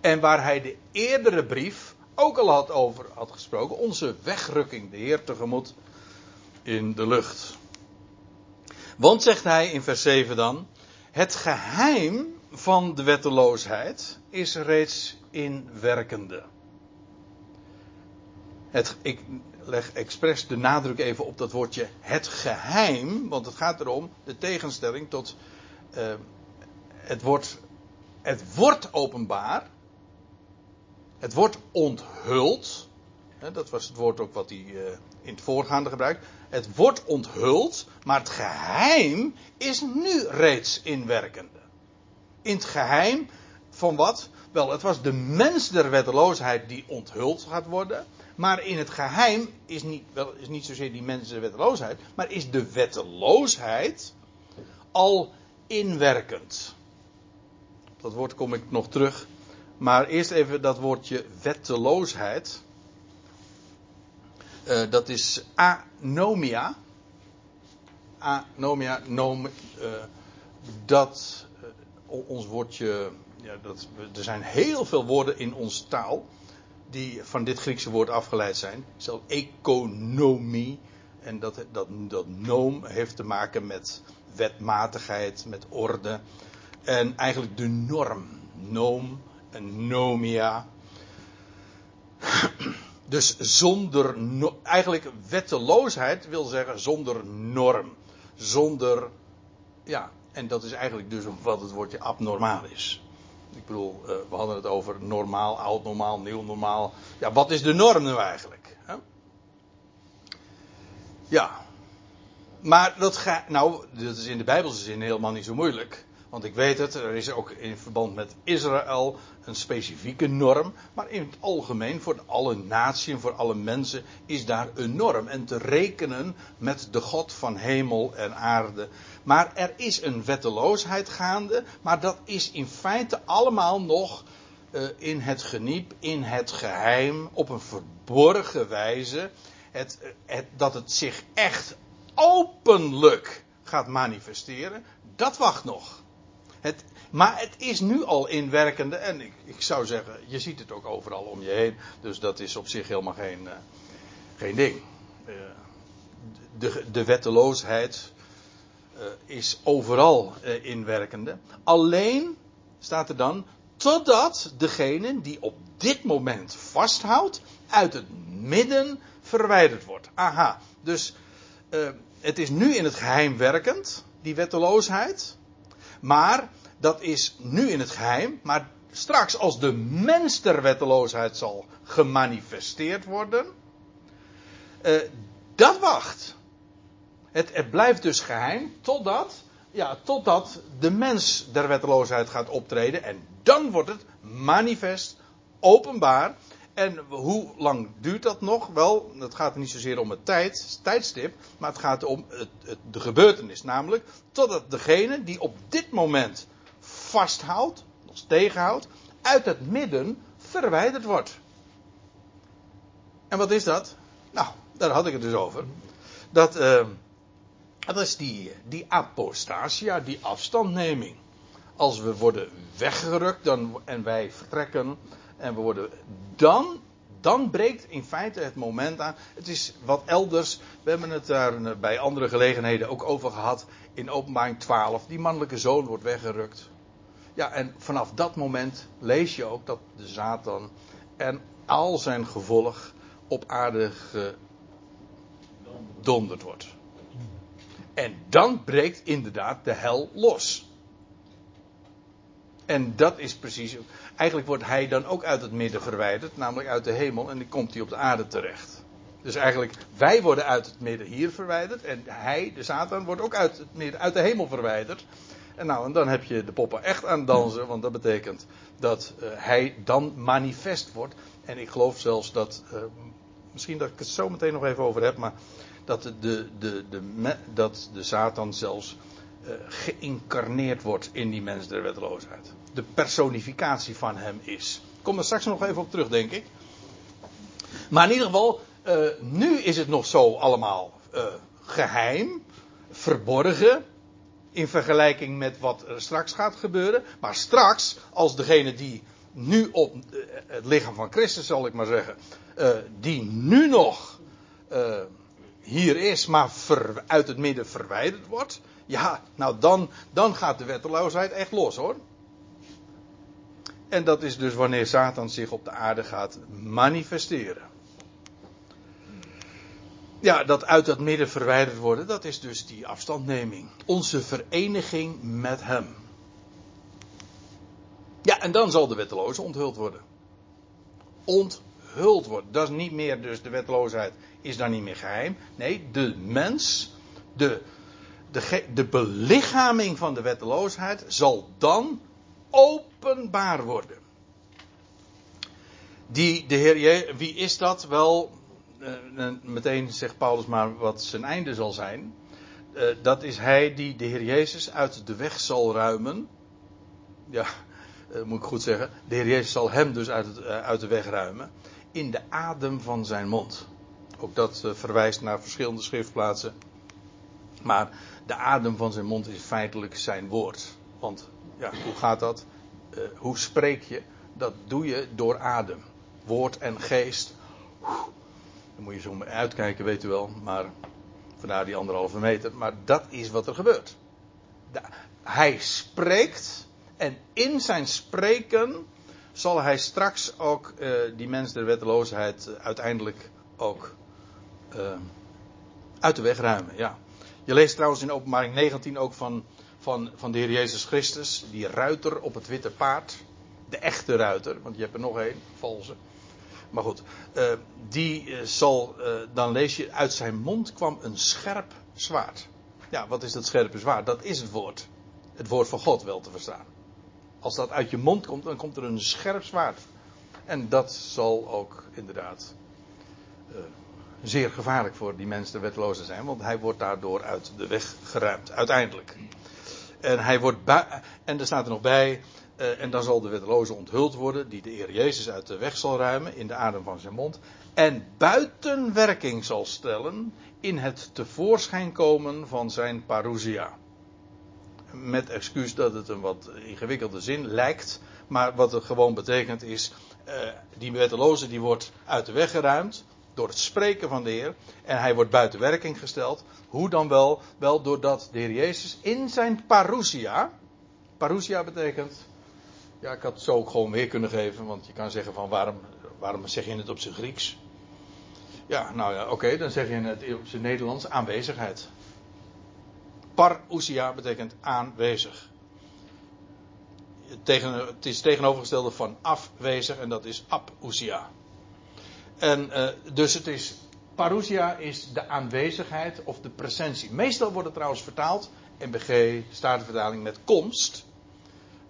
En waar hij de eerdere brief ook al had over had gesproken. Onze wegrukking, de Heer tegemoet in de lucht. Want zegt hij in vers 7 dan. Het geheim van de wetteloosheid is reeds in werkende. Het, ik leg expres de nadruk even op dat woordje het geheim, want het gaat erom de tegenstelling tot uh, het, wordt, het wordt openbaar, het wordt onthuld. Dat was het woord ook wat hij uh, in het voorgaande gebruikt. Het wordt onthuld, maar het geheim is nu reeds inwerkende. In het geheim van wat? Wel, het was de mens der wetteloosheid die onthuld gaat worden. Maar in het geheim is niet, wel, is niet zozeer die mens der wetteloosheid, maar is de wetteloosheid al inwerkend. Dat woord kom ik nog terug. Maar eerst even dat woordje wetteloosheid. Uh, dat is anomia. Anomia, nom, uh, dat, uh, ons woordje, ja, dat, er zijn heel veel woorden in onze taal die van dit Griekse woord afgeleid zijn. Zelfs economie. En dat, dat, dat noom heeft te maken met wetmatigheid, met orde. En eigenlijk de norm. Noom en nomia. Dus zonder, eigenlijk wetteloosheid wil zeggen zonder norm. Zonder, ja, en dat is eigenlijk dus wat het woordje abnormaal is. Ik bedoel, uh, we hadden het over normaal, oud normaal, nieuw normaal. Ja, wat is de norm nu eigenlijk? Ja. Maar dat gaat, nou, dat is in de Bijbelse zin helemaal niet zo moeilijk. Want ik weet het, er is ook in verband met Israël een specifieke norm. Maar in het algemeen, voor alle naties voor alle mensen, is daar een norm. En te rekenen met de God van hemel en aarde. Maar er is een wetteloosheid gaande. Maar dat is in feite allemaal nog uh, in het geniep, in het geheim, op een verborgen wijze. Het, dat het zich echt openlijk gaat manifesteren, dat wacht nog. Maar het is nu al inwerkende en ik, ik, zou zeggen, je ziet het ook overal om je heen. Dus dat is op zich helemaal geen, uh, geen ding. Uh, de, de wetteloosheid uh, is overal inwerkende. Alleen staat er dan, totdat degene die op dit moment vasthoudt, uit het midden verwijderd wordt. Aha, dus het is nu in het geheim werkend, die wetteloosheid. Maar dat is nu in het geheim. Maar straks als de mens der wetteloosheid zal gemanifesteerd worden. Uh, dat wacht. Het, het blijft dus geheim totdat, ja, totdat de mens der wetteloosheid gaat optreden. En dan wordt het manifest, openbaar. En hoe lang duurt dat nog? Wel, het gaat niet zozeer om het tijd, tijdstip, maar het gaat om het, het, de gebeurtenis. Namelijk, totdat degene die op dit moment vasthoudt, ons tegenhoudt, uit het midden verwijderd wordt. En wat is dat? Nou, daar had ik het dus over. Dat, uh, dat is die, die apostasia, die afstandneming. Als we worden weggerukt dan, en wij vertrekken en we worden dan, dan breekt in feite het moment aan. Het is wat elders, we hebben het daar bij andere gelegenheden ook over gehad in openbaring 12. Die mannelijke zoon wordt weggerukt. Ja, en vanaf dat moment lees je ook dat de Satan en al zijn gevolg op aarde gedonderd wordt. En dan breekt inderdaad de hel los. En dat is precies. Eigenlijk wordt hij dan ook uit het midden verwijderd, namelijk uit de hemel, en dan komt hij op de aarde terecht. Dus eigenlijk, wij worden uit het midden hier verwijderd, en hij, de Satan, wordt ook uit het midden, uit de hemel verwijderd. En nou, en dan heb je de poppen echt aan dansen, want dat betekent dat uh, hij dan manifest wordt. En ik geloof zelfs dat, uh, misschien dat ik het zo meteen nog even over heb, maar dat de, de, de, dat de Satan zelfs uh, geïncarneerd wordt in die mens der wetteloosheid. De personificatie van hem is. Ik kom er straks nog even op terug, denk ik. Maar in ieder geval, nu is het nog zo allemaal geheim, verborgen. In vergelijking met wat er straks gaat gebeuren. Maar straks, als degene die nu op uh, het lichaam van Christus, zal ik maar zeggen, die nu nog hier is, maar uit het midden verwijderd wordt. Ja, nou dan, dan gaat de wetteloosheid echt los hoor. En dat is dus wanneer Satan zich op de aarde gaat manifesteren. Ja, dat uit dat midden verwijderd worden, dat is dus die afstandneming. Onze vereniging met Hem. Ja, en dan zal de wetteloze onthuld worden. Onthuld worden. Dat is niet meer dus de wetteloosheid is dan niet meer geheim. Nee, de mens, de, de, de belichaming van de wetteloosheid zal dan openbaar worden. Die, de Heer, wie is dat? Wel, meteen zegt Paulus maar wat zijn einde zal zijn. Uh, dat is hij die de Heer Jezus uit de weg zal ruimen. Ja, moet ik goed zeggen. De Heer Jezus zal hem dus uit, het, uit de weg ruimen. In de adem van zijn mond. Ook dat verwijst naar verschillende schriftplaatsen. Maar de adem van zijn mond is feitelijk zijn woord. Want ja, hoe gaat dat? Hoe spreek je? Dat doe je door adem. Woord en geest. Dan moet je zo uitkijken, weet u wel. Maar vandaar die anderhalve meter. Maar dat is wat er gebeurt. Hij spreekt. En in zijn spreken zal hij straks ook uh, die mens der wetteloosheid uiteindelijk ook uh, uit de weg ruimen. Ja. Je leest trouwens in openbaring 19 ook van van, van de Heer Jezus Christus, die ruiter op het witte paard, de echte ruiter, want je hebt er nog één, valse. Maar goed, uh, die uh, zal, uh, dan lees je, uit zijn mond kwam een scherp zwaard. Ja, wat is dat scherpe zwaard? Dat is het woord. Het woord van God wel te verstaan. Als dat uit je mond komt, dan komt er een scherp zwaard. En dat zal ook inderdaad zeer gevaarlijk voor die mensen de wetlozen zijn, want hij wordt daardoor uit de weg geruimd, uiteindelijk. En hij wordt en er staat er nog bij, en dan zal de wetteloze onthuld worden, die de Heer Jezus uit de weg zal ruimen in de adem van zijn mond. En buiten werking zal stellen in het tevoorschijn komen van zijn parousia. Met excuus dat het een wat ingewikkelde zin lijkt, maar wat het gewoon betekent is, uh, die wetteloze die wordt uit de weg geruimd door het spreken van de Heer en hij wordt buiten werking gesteld. Hoe dan wel? Wel doordat de Heer Jezus in zijn parousia. Parousia betekent. Ja, ik had het zo ook gewoon weer kunnen geven, want je kan zeggen van waarom, waarom zeg je het op zijn Grieks? Ja, nou ja, oké, dan zeg je het op zijn Nederlands aanwezigheid. Parousia betekent aanwezig. Tegen, het is tegenovergestelde van afwezig en dat is apousia. En uh, dus het is Parousia is de aanwezigheid of de presentie. Meestal wordt het trouwens vertaald, NBG, statenvertaling, met komst.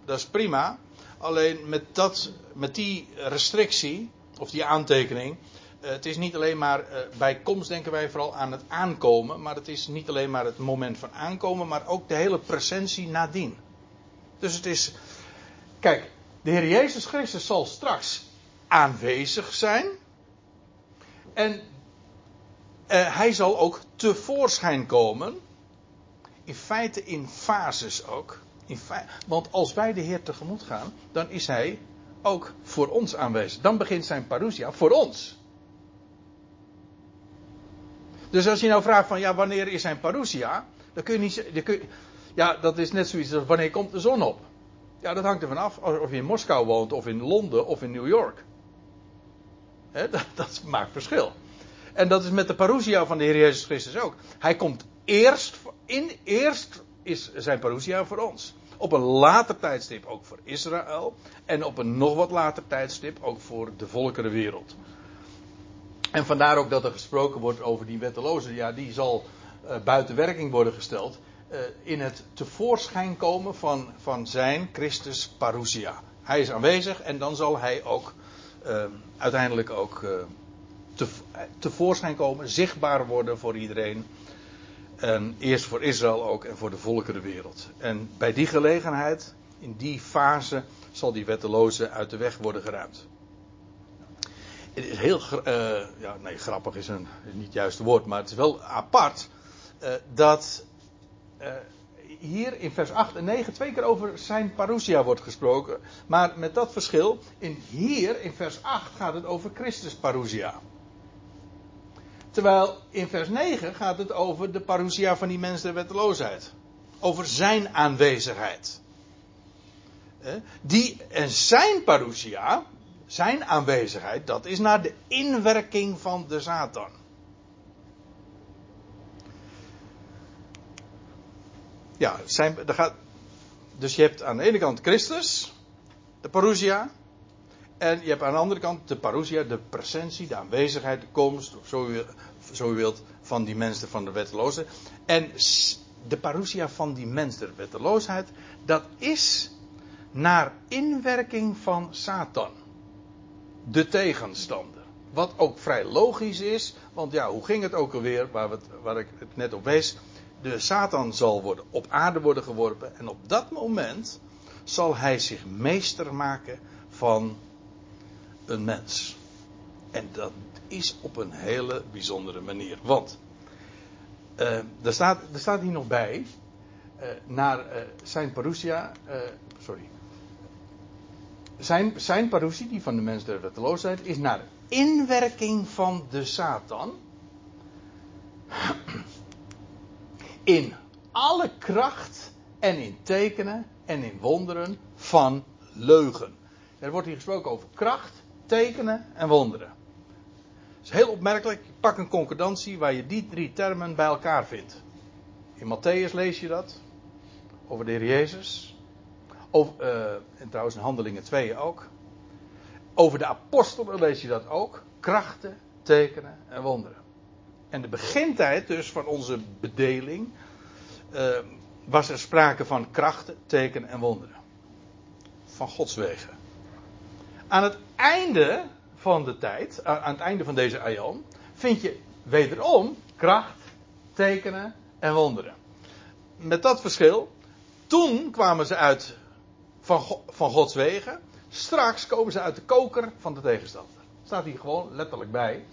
Dat is prima. Alleen met, dat, met die restrictie, of die aantekening. Uh, het is niet alleen maar, uh, bij komst denken wij vooral aan het aankomen. Maar het is niet alleen maar het moment van aankomen, maar ook de hele presentie nadien. Dus het is, kijk, de Heer Jezus Christus zal straks aanwezig zijn. En uh, hij zal ook tevoorschijn komen. In feite in fases ook. In want als wij de Heer tegemoet gaan, dan is hij ook voor ons aanwezig. Dan begint zijn parousia voor ons. Dus als je nou vraagt van ja, wanneer is zijn parousia? Dan kun je niet dan kun Ja, dat is net zoiets als wanneer komt de zon op? Ja, dat hangt ervan af of je in Moskou woont, of in Londen, of in New York. Dat, dat maakt verschil. En dat is met de parousia van de Heer Jezus Christus ook. Hij komt eerst, in, eerst is zijn parousia voor ons. Op een later tijdstip ook voor Israël. En op een nog wat later tijdstip ook voor de volkerenwereld. En vandaar ook dat er gesproken wordt over die wetteloze. Ja, die zal uh, buiten werking worden gesteld. Uh, in het tevoorschijn komen van, van zijn Christus parousia. Hij is aanwezig en dan zal hij ook uh, uiteindelijk ook te, tevoorschijn komen, zichtbaar worden voor iedereen. En eerst voor Israël ook en voor de volkerenwereld. En bij die gelegenheid, in die fase, zal die wetteloze uit de weg worden geruimd. Het is heel, uh, ja, nee, grappig is een niet het juiste woord, maar het is wel apart uh, dat uh, hier in vers 8 en 9 twee keer over zijn parousia wordt gesproken. Maar met dat verschil, in hier in vers 8 gaat het over Christus parousia. Terwijl in vers 9 gaat het over de parousia van die mens der wetteloosheid. Over zijn aanwezigheid. Die en zijn parousia, zijn aanwezigheid, dat is naar de inwerking van de Satan. Ja, zijn, gaat, dus je hebt aan de ene kant Christus, de parousia. En je hebt aan de andere kant de parousia, de presentie, de aanwezigheid, de komst, zo u, zo u wilt, van die mensen van de wetteloosheid. En de parousia van die mensen der wetteloosheid, dat is naar inwerking van Satan. De tegenstander. Wat ook vrij logisch is, want ja, hoe ging het ook alweer, waar, we waar ik het net op wees. De Satan zal worden, op aarde worden geworpen en op dat moment zal hij zich meester maken van een mens. En dat is op een hele bijzondere manier. Want uh, er, staat, er staat hier nog bij, uh, naar uh, zijn parousia, sorry, zijn, zijn parousie, die van de mens der wetteloosheid, is naar inwerking van de Satan. In alle kracht en in tekenen en in wonderen van leugen. Er wordt hier gesproken over kracht, tekenen en wonderen. Is heel opmerkelijk. Pak een concordantie waar je die drie termen bij elkaar vindt. In Matthäus lees je dat. Over de Heer Jezus. Uh, en trouwens in Handelingen 2 ook. Over de apostelen lees je dat ook. Krachten, tekenen en wonderen. En de begintijd dus van onze bedeling uh, was er sprake van krachten, tekenen en wonderen. Van Gods wegen. Aan het einde van de tijd, aan het einde van deze aion, vind je wederom kracht, tekenen en wonderen. Met dat verschil, toen kwamen ze uit van, van Gods wegen. Straks komen ze uit de koker van de tegenstander. Staat hier gewoon letterlijk bij.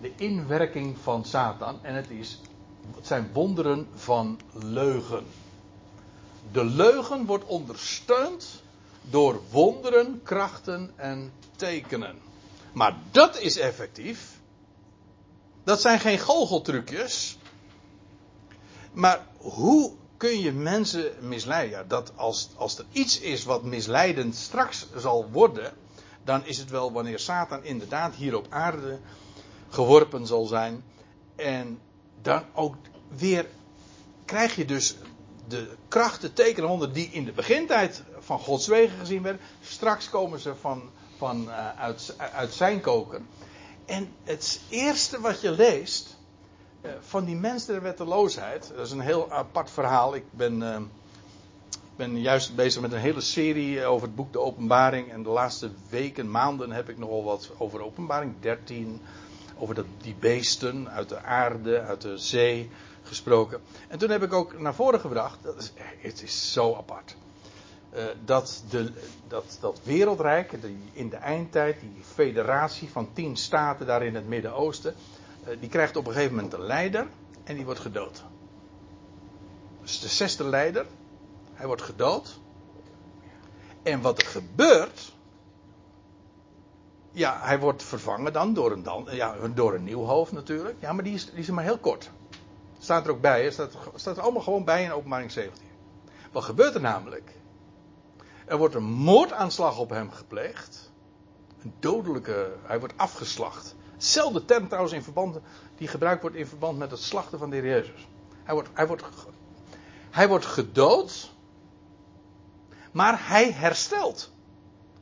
De inwerking van Satan. En het, is, het zijn wonderen van leugen. De leugen wordt ondersteund door wonderen, krachten en tekenen. Maar dat is effectief. Dat zijn geen goocheltrucjes. Maar hoe kun je mensen misleiden. Dat als, als er iets is wat misleidend straks zal worden, dan is het wel wanneer Satan inderdaad hier op aarde geworpen zal zijn. En dan ook weer krijg je dus de krachten, tekenen, die in de begintijd van Gods wegen gezien werden. Straks komen ze van, van, uh, uit, uit zijn koker. En het eerste wat je leest, eh, van die mens der wetteloosheid. Dat is een heel apart verhaal. Ik ben, uh, ben juist bezig met een hele serie over het boek De Openbaring. En de laatste weken, maanden heb ik nogal wat over Openbaring 13. Over dat, die beesten uit de aarde, uit de zee gesproken. En toen heb ik ook naar voren gebracht. Dat is, het is zo apart. Uh, dat, de, dat, dat wereldrijk, in de eindtijd, die federatie van tien staten daar in het Midden-Oosten eh, die krijgt op een gegeven moment een leider en die wordt gedood. Dus de zesde leider, hij wordt gedood. En wat er gebeurt, ja, hij wordt vervangen dan door een, dan, ja, door een nieuw hoofd natuurlijk. Ja, maar die is, die is maar heel kort. Staat er ook bij, hè? Staat, staat er allemaal gewoon bij in openbaring 17. Wat gebeurt er namelijk? Er wordt een moordaanslag op hem gepleegd. Een dodelijke, hij wordt afgeslacht. Hetzelfde term trouwens in verband, die gebruikt wordt in verband met het slachten van de Jezus. Hij wordt, hij wordt, hij wordt gedood, maar hij herstelt.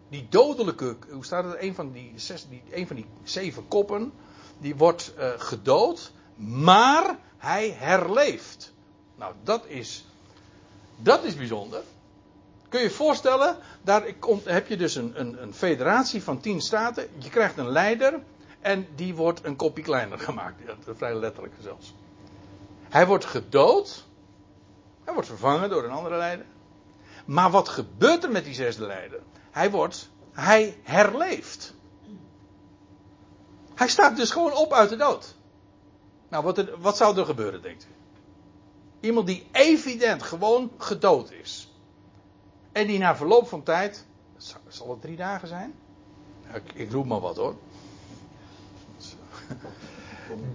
Die dodelijke, hoe staat het, een van die, zes, die, van die zeven koppen, die wordt uh, gedood, maar hij herleeft. Nou, dat is, dat is bijzonder. Kun je je voorstellen, daar heb je dus een, een, een federatie van tien staten. Je krijgt een leider. En die wordt een kopje kleiner gemaakt. Vrij letterlijk zelfs. Hij wordt gedood. Hij wordt vervangen door een andere leider. Maar wat gebeurt er met die zesde leider? Hij wordt, hij herleeft. Hij staat dus gewoon op uit de dood. Nou, wat, er, wat zou er gebeuren, denkt u? Iemand die evident gewoon gedood is. En die na verloop van tijd. Zal het drie dagen zijn? Ik, ik roep maar wat hoor.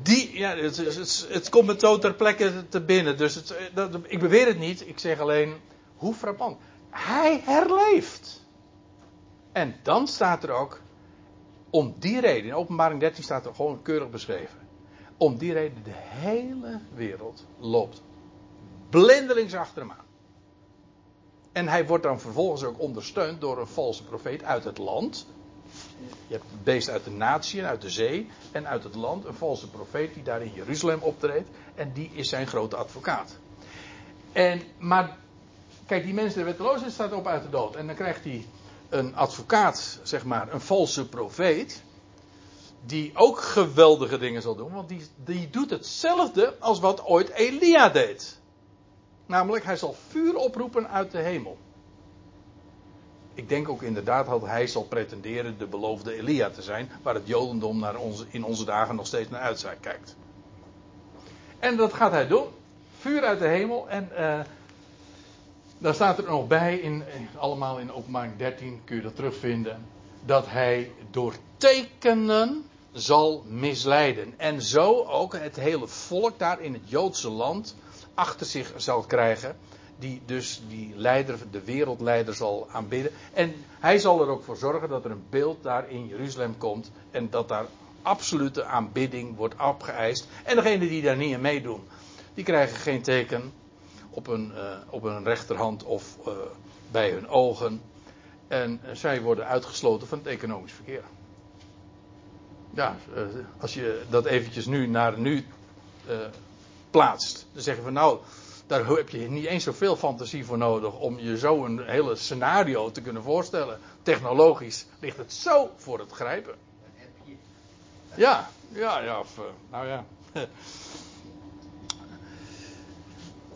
Die, ja, het, het, het, komt me zo ter plekke te binnen. Dus het, dat, ik beweer het niet. Ik zeg alleen, hoe frappant. Hij herleeft. En dan staat er ook, om die reden, in openbaring 13 staat er gewoon keurig beschreven. Om die reden, de hele wereld loopt blindelings achter hem aan. En hij wordt dan vervolgens ook ondersteund door een valse profeet uit het land. Je hebt het beest uit de natie en uit de zee en uit het land. Een valse profeet die daar in Jeruzalem optreedt. En die is zijn grote advocaat. En, maar kijk, die mensen, de wetteloosheid staat op uit de dood. En dan krijgt hij een advocaat, zeg maar, een valse profeet. Die ook geweldige dingen zal doen. Want die, die doet hetzelfde als wat ooit Elia deed. Namelijk, hij zal vuur oproepen uit de hemel. Ik denk ook inderdaad dat hij zal pretenderen de beloofde Elia te zijn, waar het Jodendom naar in onze dagen nog steeds naar uitkijkt. En dat gaat hij doen. Vuur uit de hemel. En uh, daar staat er nog bij, in, allemaal in openbaring 13 kun je dat terugvinden, dat hij door tekenen zal misleiden. En zo ook het hele volk daar in het Joodse land achter zich zal krijgen. Die dus die leider, de wereldleider zal aanbidden. En hij zal er ook voor zorgen dat er een beeld daar in Jeruzalem komt. En dat daar absolute aanbidding wordt opgeëist. En degenen die daar niet aan meedoen, die krijgen geen teken op hun, uh, op hun rechterhand of uh, bij hun ogen. En uh, zij worden uitgesloten van het economisch verkeer. Ja, als je dat eventjes nu naar nu plaatst. Dan zeggen we nou, daar heb je niet eens zoveel fantasie voor nodig om je zo een hele scenario te kunnen voorstellen. Technologisch ligt het zo voor het grijpen. Ja, ja, ja, of, nou ja.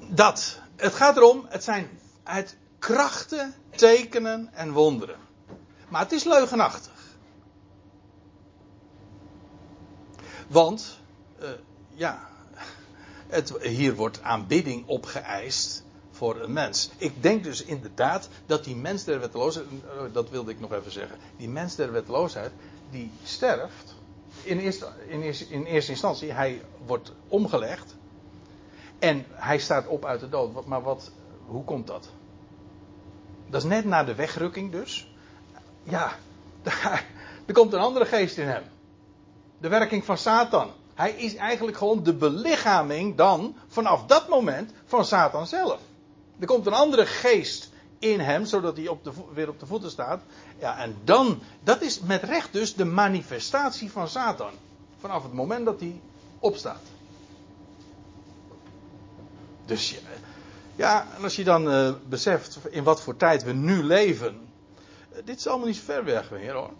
Dat. Het gaat erom, het zijn het krachten, tekenen en wonderen. Maar het is leugenachtig. Want, uh, ja, het, hier wordt aanbidding opgeëist voor een mens. Ik denk dus inderdaad dat die mens der wetteloosheid, dat wilde ik nog even zeggen, die mens der wetteloosheid, die sterft, in eerste, in in eerste instantie, hij wordt omgelegd en hij staat op uit de dood. Maar wat, hoe komt dat? Dat is net na de wegrukking dus. Ja, er komt een andere geest in hem. De werking van Satan. Hij is eigenlijk gewoon de belichaming dan, vanaf dat moment, van Satan zelf. Er komt een andere geest in hem, zodat hij op de, weer op de voeten staat. Ja, en dan, dat is met recht dus de manifestatie van Satan. Vanaf het moment dat hij opstaat. Dus ja, ja en als je dan uh, beseft in wat voor tijd we nu leven. Uh, dit is allemaal niet ver weg meer hoor.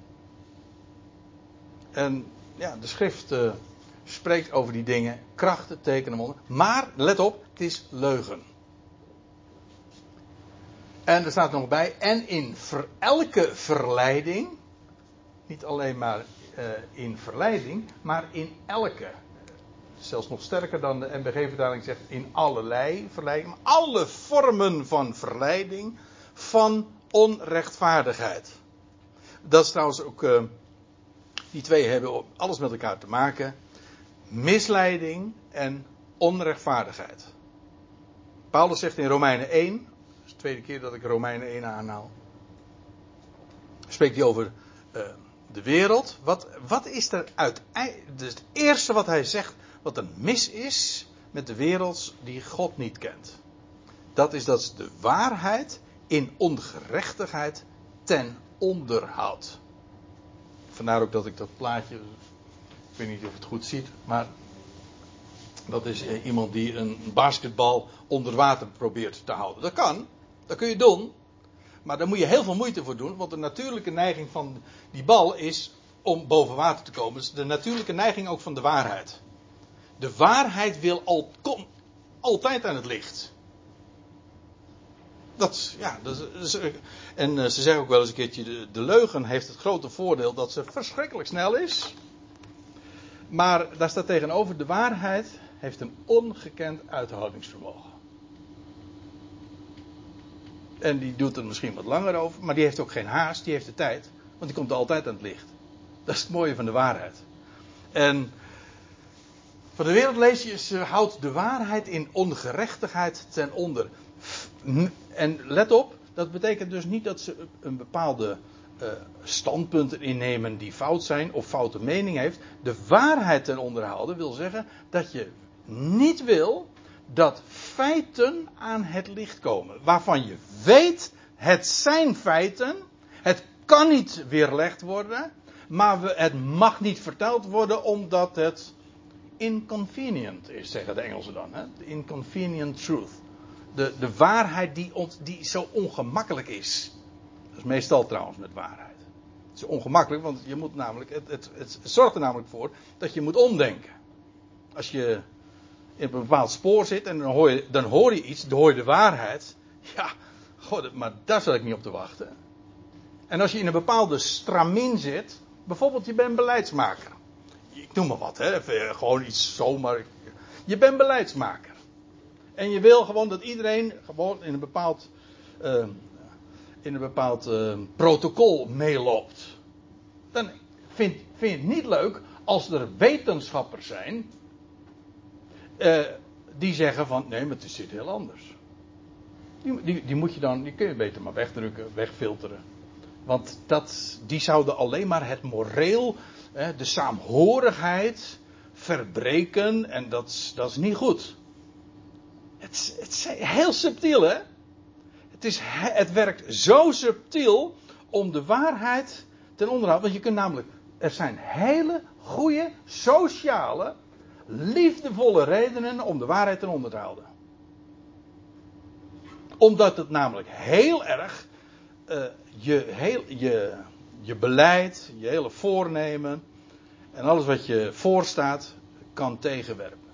En ja, de schrift. Uh, spreekt over die dingen, krachten, tekenen. Maar, let op, het is leugen. En er staat nog bij, en in elke verleiding, niet alleen maar uh, in verleiding, maar in elke. Zelfs nog sterker dan de NBG-vertaling zegt, in allerlei verleiding, alle vormen van verleiding, van onrechtvaardigheid. Dat is trouwens ook, uh, die twee hebben alles met elkaar te maken misleiding en onrechtvaardigheid. Paulus zegt in Romeinen 1, dat is de tweede keer dat ik Romeinen 1 aanhaal, spreekt hij over uh, de wereld. Wat, wat is er uiteindelijk, dus het eerste wat hij zegt, wat er mis is met de wereld die God niet kent. Dat is dat ze de waarheid in ongerechtigheid ten onder houdt. Vandaar ook dat ik dat plaatje ik weet niet of je het goed ziet, maar dat is eh, iemand die een basketbal onder water probeert te houden. Dat kan, dat kun je doen, maar daar moet je heel veel moeite voor doen, want de natuurlijke neiging van die bal is om boven water te komen. Dus de natuurlijke neiging ook van de waarheid. De waarheid wil al, altijd aan het licht. Dat, ja, dat is, en eh, ze zeggen ook wel eens een keertje, de leugen heeft het grote voordeel dat ze verschrikkelijk snel is. Maar daar staat tegenover de waarheid heeft een ongekend uithoudingsvermogen. En die doet er misschien wat langer over, maar die heeft ook geen haast, die heeft de tijd, want die komt altijd aan het licht. Dat is het mooie van de waarheid. En van de wereld lees je, ze houdt de waarheid in ongerechtigheid ten onder. En let op, dat betekent dus niet dat ze een bepaalde uh, standpunten innemen die fout zijn of foute mening heeft. De waarheid ten onder houden wil zeggen dat je niet wil dat feiten aan het licht komen. Waarvan je weet, het zijn feiten. Het kan niet weerlegd worden. Maar het mag niet verteld worden omdat het inconvenient is, zeggen de Engelsen dan. Hè? The inconvenient truth. De, de waarheid die, die zo ongemakkelijk is. Dat is meestal trouwens met waarheid. Het is ongemakkelijk, want je moet namelijk, het, het, het zorgt er namelijk voor dat je moet omdenken. Als je in een bepaald spoor zit en dan hoor je, dan hoor je iets, dan hoor je de waarheid. Ja, god, maar daar zat ik niet op te wachten. En als je in een bepaalde stramin zit, bijvoorbeeld je bent beleidsmaker. Ik noem maar wat, hè, gewoon iets zomaar. Je bent beleidsmaker. En je wil gewoon dat iedereen gewoon in een bepaald, uh, in een bepaald uh, protocol meeloopt. Dan vind, vind je het niet leuk als er wetenschappers zijn uh, die zeggen van nee, maar het zit heel anders. Die, die, die, moet je dan, die kun je beter maar wegdrukken, wegfilteren. Want dat, die zouden alleen maar het moreel, de saamhorigheid verbreken en dat, dat is niet goed. Het, het is heel subtiel hè. Het, is, het werkt zo subtiel om de waarheid ten onderhoud. Want je kunt namelijk, er zijn hele goede sociale liefdevolle redenen om de waarheid ten onder te houden. Omdat het namelijk heel erg uh, je, heel, je, je beleid, je hele voornemen en alles wat je voorstaat kan tegenwerpen.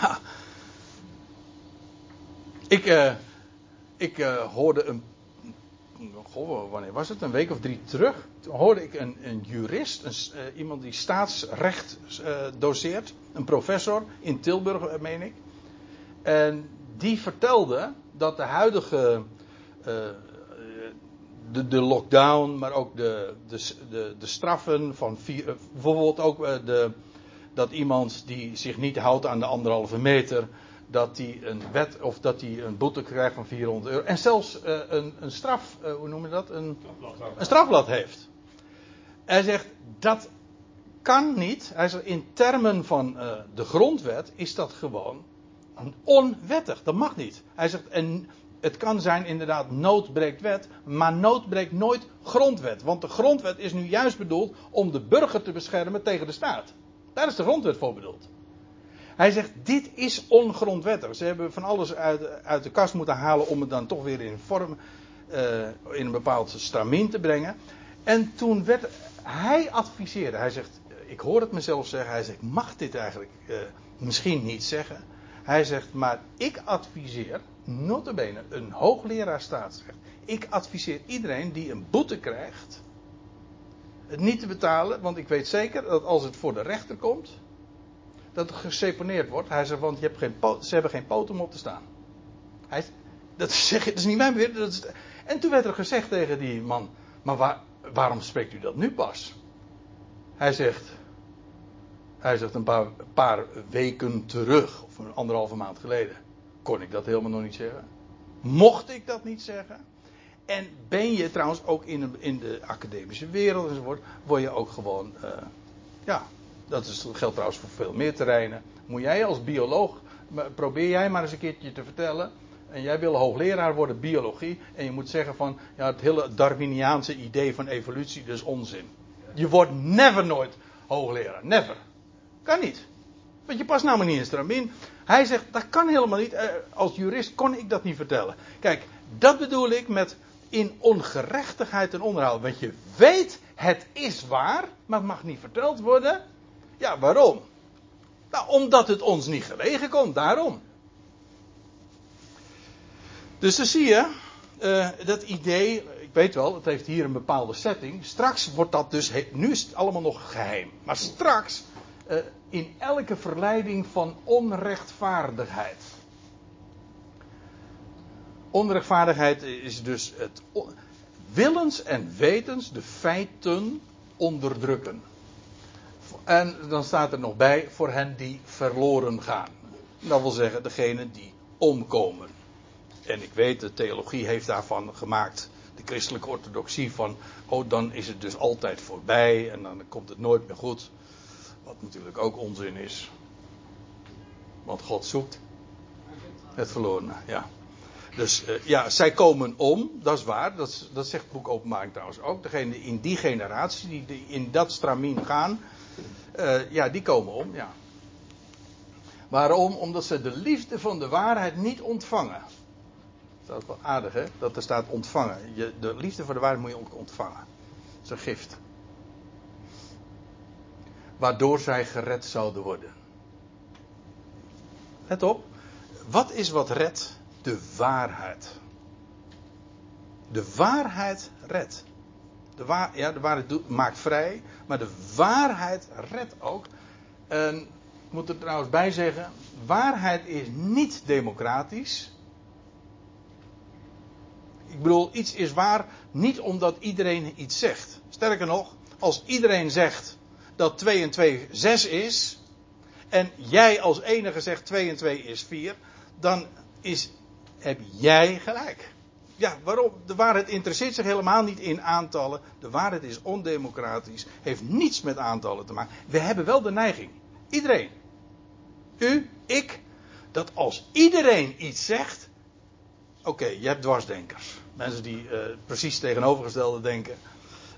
Ja. Ik, uh, ik uh, hoorde een wanneer was het? Een week of drie terug. Toen hoorde ik een, een jurist, een, uh, iemand die staatsrecht uh, doseert, een professor in Tilburg, eh, meen ik. En die vertelde dat de huidige. De, de, lockdown, maar ook de, de, de, de straffen van vier, bijvoorbeeld ook de, dat iemand die zich niet houdt aan de anderhalve meter, dat hij een wet of dat hij een boete krijgt van 400 euro. En zelfs uh, een, een, straf, uh, hoe noem je dat? Een, een strafblad heeft. Hij zegt dat kan niet. Hij zegt in termen van uh, de grondwet is dat gewoon onwettig. Dat mag niet. Hij zegt en het kan zijn inderdaad nood breekt wet, maar nood breekt nooit grondwet. Want de grondwet is nu juist bedoeld om de burger te beschermen tegen de staat. Daar is de grondwet voor bedoeld. Hij zegt, dit is ongrondwettig. Ze hebben van alles uit, uit de kast moeten halen om het dan toch weer in vorm, uh, in een bepaald stramien te brengen. En toen werd, hij adviseerde, hij zegt, ik hoor het mezelf zeggen, hij zegt, mag dit eigenlijk uh, misschien niet zeggen? Hij zegt, maar ik adviseer, notabene, een hoogleraar staatsrecht. Ik adviseer iedereen die een boete krijgt, het niet te betalen, want ik weet zeker dat als het voor de rechter komt, dat geseponeerd wordt. Hij zegt, want je hebt geen ze hebben geen poot om op te staan. Hij, dat, zeg, dat is niet mijn beheer. Dat en toen werd er gezegd tegen die man, maar waar, waarom spreekt u dat nu pas? Hij zegt, hij zegt een paar, weken terug, of een anderhalve maand geleden, kon ik dat helemaal nog niet zeggen. Mocht ik dat niet zeggen? En ben je trouwens ook in, de, in de academische wereld enzovoort, word je ook gewoon, uh, ja, dat is, geldt trouwens voor veel meer terreinen. Moet jij als bioloog, probeer jij maar eens een keertje te vertellen. En jij wil hoogleraar worden biologie. En je moet zeggen van, ja, het hele Darwiniaanse idee van evolutie, dus onzin. Je wordt never nooit hoogleraar. Never. Kan niet. Want je past namelijk niet in Stramien. Hij zegt, dat kan helemaal niet. Eh, als jurist kon ik dat niet vertellen. Kijk, dat bedoel ik met in ongerechtigheid en onderhoud. Want je weet, het is waar, maar het mag niet verteld worden. Ja, waarom? Nou, omdat het ons niet gelegen komt, daarom. Dus dan zie je, uh, dat idee, ik weet wel, het heeft hier een bepaalde setting. Straks wordt dat dus, nu is het allemaal nog geheim. Maar straks uh, in elke verleiding van onrechtvaardigheid. Onrechtvaardigheid is dus het willens en wetens de feiten onderdrukken. En dan staat er nog bij voor hen die verloren gaan. Dat wil zeggen degene die omkomen. En ik weet, de theologie heeft daarvan gemaakt, de christelijke orthodoxie, van, oh dan is het dus altijd voorbij en dan komt het nooit meer goed. Wat natuurlijk ook onzin is. Want God zoekt het verlorene, ja. Dus uh, ja, zij komen om, dat is waar. Dat, dat zegt het boek Openbaring trouwens ook. Degene in die generatie, die, die in dat stramien gaan, uh, ja, die komen om, ja. Waarom? Omdat ze de liefde van de waarheid niet ontvangen. Dat is wel aardig, hè? Dat er staat ontvangen. Je, de liefde voor de waarheid moet je ontvangen. Dat is een gift. Waardoor zij gered zouden worden. Let op. Wat is wat redt? De waarheid. De waarheid redt. De, waar, ja, de waarheid maakt vrij, maar de waarheid redt ook. En ik moet er trouwens bij zeggen: waarheid is niet democratisch. Ik bedoel, iets is waar niet omdat iedereen iets zegt. Sterker nog, als iedereen zegt dat 2 en 2 6 is. En jij als enige zegt 2 en 2 is 4. Dan is, heb jij gelijk. Ja, waarom? De waarheid interesseert zich helemaal niet in aantallen. De waarheid is ondemocratisch. Heeft niets met aantallen te maken. We hebben wel de neiging. Iedereen. U, ik. Dat als iedereen iets zegt. Oké, je hebt dwarsdenkers. Mensen die uh, precies tegenovergestelde denken.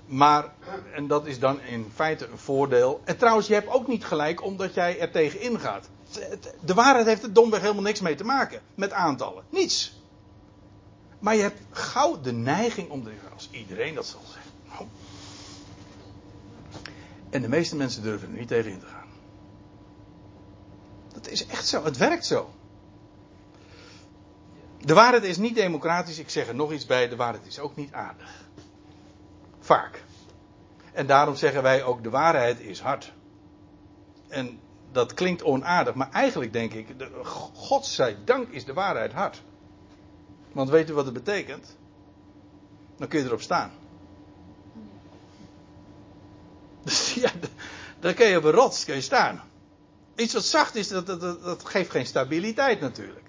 Maar, en dat is dan in feite een voordeel. En trouwens, je hebt ook niet gelijk omdat jij er tegen ingaat. De waarheid heeft er domweg helemaal niks mee te maken. Met aantallen. Niets. Maar je hebt gauw de neiging om te als iedereen dat zal zeggen. Nou. En de meeste mensen durven er niet tegen in te gaan. Dat is echt zo. Het werkt zo. De waarheid is niet democratisch. Ik zeg er nog iets bij. De waarheid is ook niet aardig. Vaak. En daarom zeggen wij ook de waarheid is hard. En dat klinkt onaardig, maar eigenlijk denk ik, God zij dank is de waarheid hard. Want weet u wat het betekent? Dan kun je erop staan. Dus ja, dan kun je op een rots kun je staan. Iets wat zacht is, dat, dat, dat geeft geen stabiliteit natuurlijk.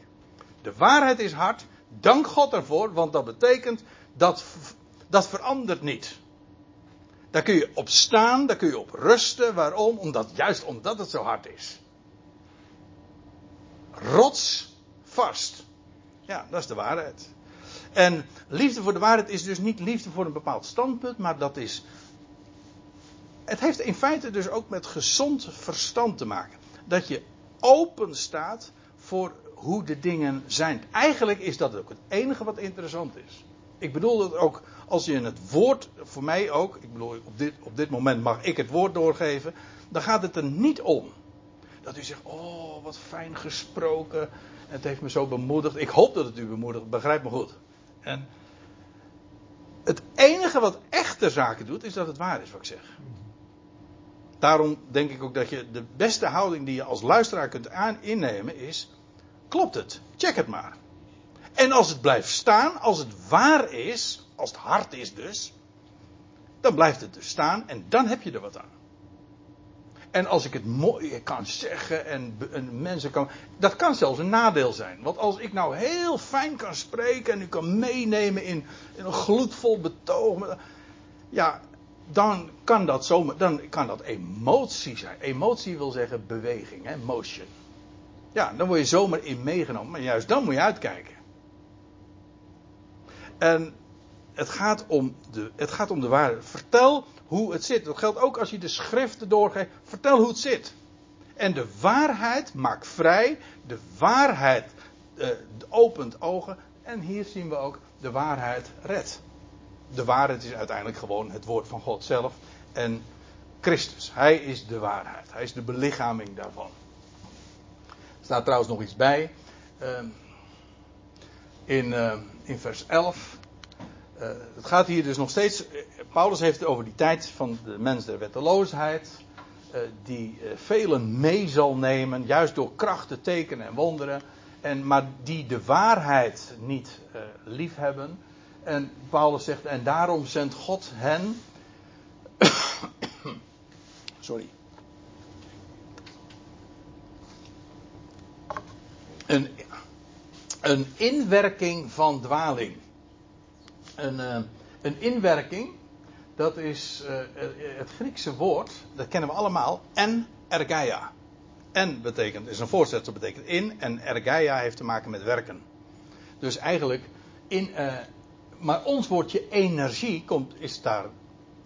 De waarheid is hard. Dank God ervoor, want dat betekent dat dat verandert niet. Daar kun je op staan, daar kun je op rusten. Waarom? Omdat, juist omdat het zo hard is. Rots vast. Ja, dat is de waarheid. En liefde voor de waarheid is dus niet liefde voor een bepaald standpunt, maar dat is. Het heeft in feite dus ook met gezond verstand te maken. Dat je open staat voor hoe de dingen zijn. Eigenlijk is dat ook het enige wat interessant is. Ik bedoel dat ook als je het woord, voor mij ook, ik bedoel, op dit, op dit moment mag ik het woord doorgeven, dan gaat het er niet om. Dat u zegt, oh, wat fijn gesproken. Het heeft me zo bemoedigd. Ik hoop dat het u bemoedigt, begrijp me goed. En het enige wat echt de zaken doet, is dat het waar is wat ik zeg. Daarom denk ik ook dat je de beste houding die je als luisteraar kunt innemen is: klopt het? Check het maar. En als het blijft staan, als het waar is, als het hard is dus, dan blijft het dus staan en dan heb je er wat aan. En als ik het mooi kan zeggen en, en, mensen kan. Dat kan zelfs een nadeel zijn. Want als ik nou heel fijn kan spreken en u kan meenemen in, in een gloedvol betoog. Ja, dan kan dat zomaar. Dan kan dat emotie zijn. Emotie wil zeggen beweging, hè, motion. Ja, dan word je zomaar in meegenomen. Maar juist dan moet je uitkijken. En het gaat om de, het gaat om de waarheid. Vertel hoe het zit. Dat geldt ook als je de schriften doorgeeft. Vertel hoe het zit. En de waarheid maakt vrij. De waarheid uh, opent ogen. En hier zien we ook de waarheid redt. De waarheid is uiteindelijk gewoon het woord van God zelf. En Christus. Hij is de waarheid. Hij is de belichaming daarvan. Er staat trouwens nog iets bij. Uh, in, uh, in vers 11. Uh, het gaat hier dus nog steeds. Paulus heeft het over die tijd van de mens der wetteloosheid. eh, die eh, velen mee zal nemen, juist door krachten, tekenen en wonderen. En, maar die de waarheid niet uh, lief hebben. En Paulus zegt, en daarom zendt God hen. Sorry. Een, een inwerking van dwaling. Een, uh, een inwerking, dat is uh, het Griekse woord, dat kennen we allemaal, en ergaia. En betekent, is een voorzetsel, betekent in, en ergaia heeft te maken met werken. Dus eigenlijk, in, maar ons woordje energie komt, is daar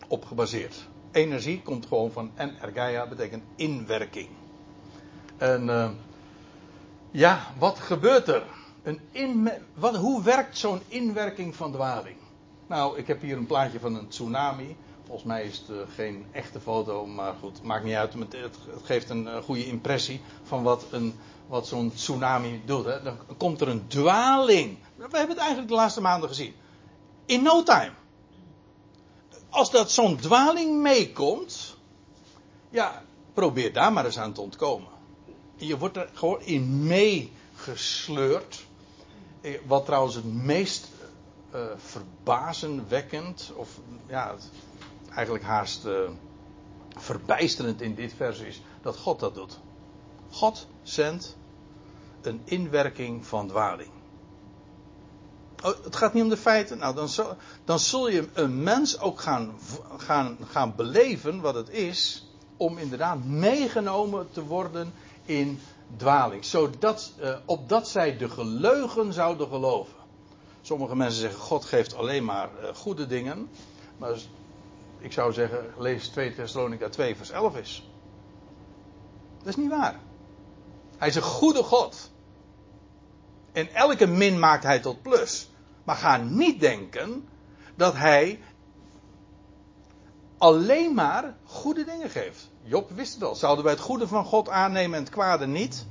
op gebaseerd. Energie komt gewoon van, en ergaia betekent inwerking. En ja, wat gebeurt er? Een in, wat, hoe werkt zo'n inwerking van dwaling? Nou, ik heb hier een plaatje van een tsunami. Volgens mij is het uh, geen echte foto, maar goed, maakt niet uit. Het, geeft een uh, goede impressie van wat, een, wat zo'n tsunami doet. Hè. Dan komt er een dwaling. We hebben het eigenlijk de laatste maanden gezien. In no time. Als dat zo'n dwaling meekomt, ja, probeer daar maar eens aan te ontkomen. Je wordt er gewoon in meegesleurd. Wat trouwens het meest uh, verbazenwekkend, of ja, eigenlijk haast uh, verbijsterend in dit vers is, dat God dat doet. God zendt een inwerking van dwaling. Oh, het gaat niet om de feiten. Nou, dan, zo, dan zul je een mens ook gaan, gaan, gaan beleven wat het is om inderdaad meegenomen te worden in dwaling. Zodat, uh, opdat zij de geleugen zouden geloven. Sommige mensen zeggen God geeft alleen maar uh, goede dingen. Maar ik zou zeggen, lees 2 Thessalonica 2 vers 11 is. Dat is niet waar. Hij is een goede God. En elke min maakt hij tot plus. Maar ga niet denken dat hij alleen maar goede dingen geeft. Job wist het al. Zouden wij het goede van God aannemen en het kwade niet?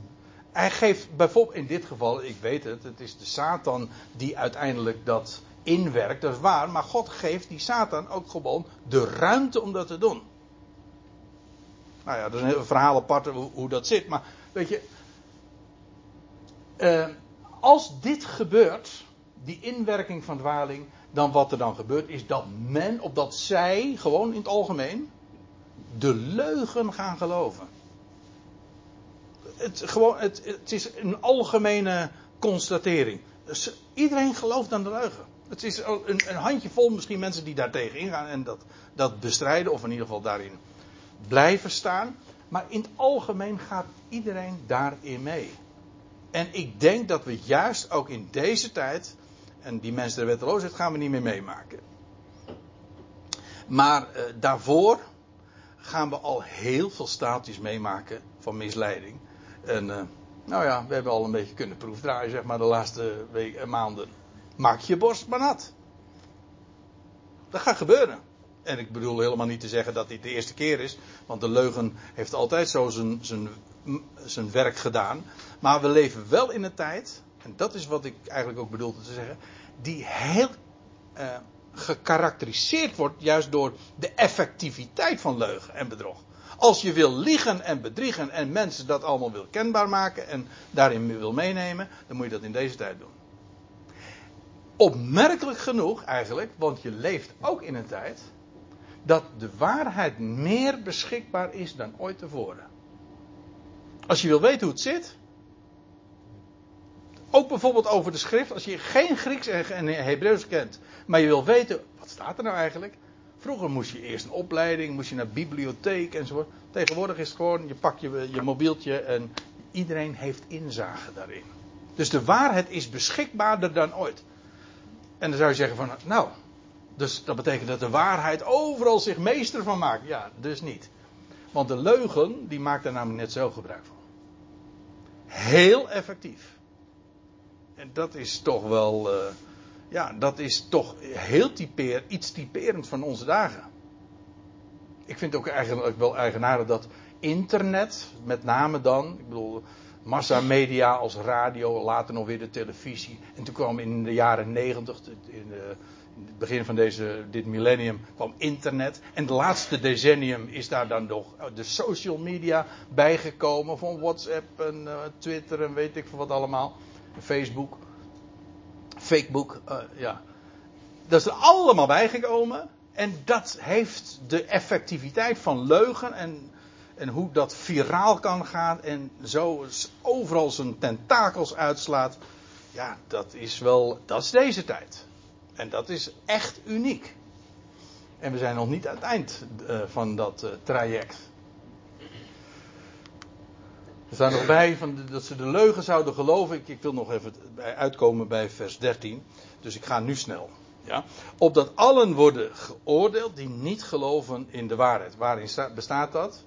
Hij geeft bijvoorbeeld in dit geval, ik weet het, het is de Satan die uiteindelijk dat inwerkt, dat is waar, maar God geeft die Satan ook gewoon de ruimte om dat te doen. Nou ja, dat is een verhaal apart hoe, dat zit, maar weet je, uh, als dit gebeurt, die inwerking van dwaling, dan wat er dan gebeurt is dat men, opdat zij, gewoon in het algemeen, de leugen gaan geloven. Het, gewoon, het, het is een algemene constatering. Dus iedereen gelooft aan de leugen. Het is een, een handjevol misschien mensen die daar tegen ingaan en dat, dat bestrijden, of in ieder geval daarin blijven staan. Maar in het algemeen gaat iedereen daarin mee. En ik denk dat we juist ook in deze tijd, en die mensen der wetteloosheid gaan we niet meer meemaken. Maar uh, daarvoor gaan we al heel veel staaltjes meemaken van misleiding. En uh, nou ja, we hebben al een beetje kunnen proefdraaien, zeg maar, de laatste weken, maanden. Maak je borst maar nat. Dat gaat gebeuren. En ik bedoel helemaal niet te zeggen dat dit de eerste keer is, want de leugen heeft altijd zo zijn, zijn, zijn werk gedaan. Maar we leven wel in een tijd, en dat is wat ik eigenlijk ook bedoelde te zeggen, die heel uh, gekarakteriseerd wordt juist door de effectiviteit van leugen en bedrog. Als je wil liegen en bedriegen en mensen dat allemaal wil kenbaar maken en daarin wil meenemen, dan moet je dat in deze tijd doen. Opmerkelijk genoeg eigenlijk, want je leeft ook in een tijd dat de waarheid meer beschikbaar is dan ooit tevoren. Als je wil weten hoe het zit, ook bijvoorbeeld over de schrift, als je geen Grieks en Hebreeuws kent, maar je wil weten, wat staat er nou eigenlijk? Vroeger moest je eerst een opleiding, moest je naar bibliotheek enzovoort. Tegenwoordig is het gewoon, je pakt je, je mobieltje en iedereen heeft inzage daarin. Dus de waarheid is beschikbaarder dan ooit. En dan zou je zeggen van, nou, dus dat betekent dat de waarheid overal zich meester van maakt. Ja, dus niet. Want de leugen, die maakt daar namelijk net zo gebruik van. Heel effectief. En dat is toch wel, uh, ja, dat is toch heel typeer, iets typerend van onze dagen. Ik vind ook eigenlijk wel eigenaardig dat internet, met name dan, ik bedoel, massamedia als radio, later nog weer de televisie. En toen kwam in de jaren negentig, in, de, in het begin van deze, dit millennium, kwam internet. En de laatste decennium is daar dan nog de social media bijgekomen. Van WhatsApp en uh, Twitter en weet ik veel wat allemaal. Facebook. Fakebook, uh, ja. Dat is er allemaal bijgekomen. En dat heeft de effectiviteit van leugen en, en hoe dat viraal kan gaan en zo overal zijn tentakels uitslaat. Ja, dat is wel, dat is deze tijd. En dat is echt uniek. En we zijn nog niet aan het eind uh, van dat uh, traject. Er staat nog bij van dat ze de leugen zouden geloven. Ik, ik wil nog even uitkomen bij vers 13. Dus ik ga nu snel. Ja, opdat allen worden geoordeeld die niet geloven in de waarheid. Waarin bestaat dat?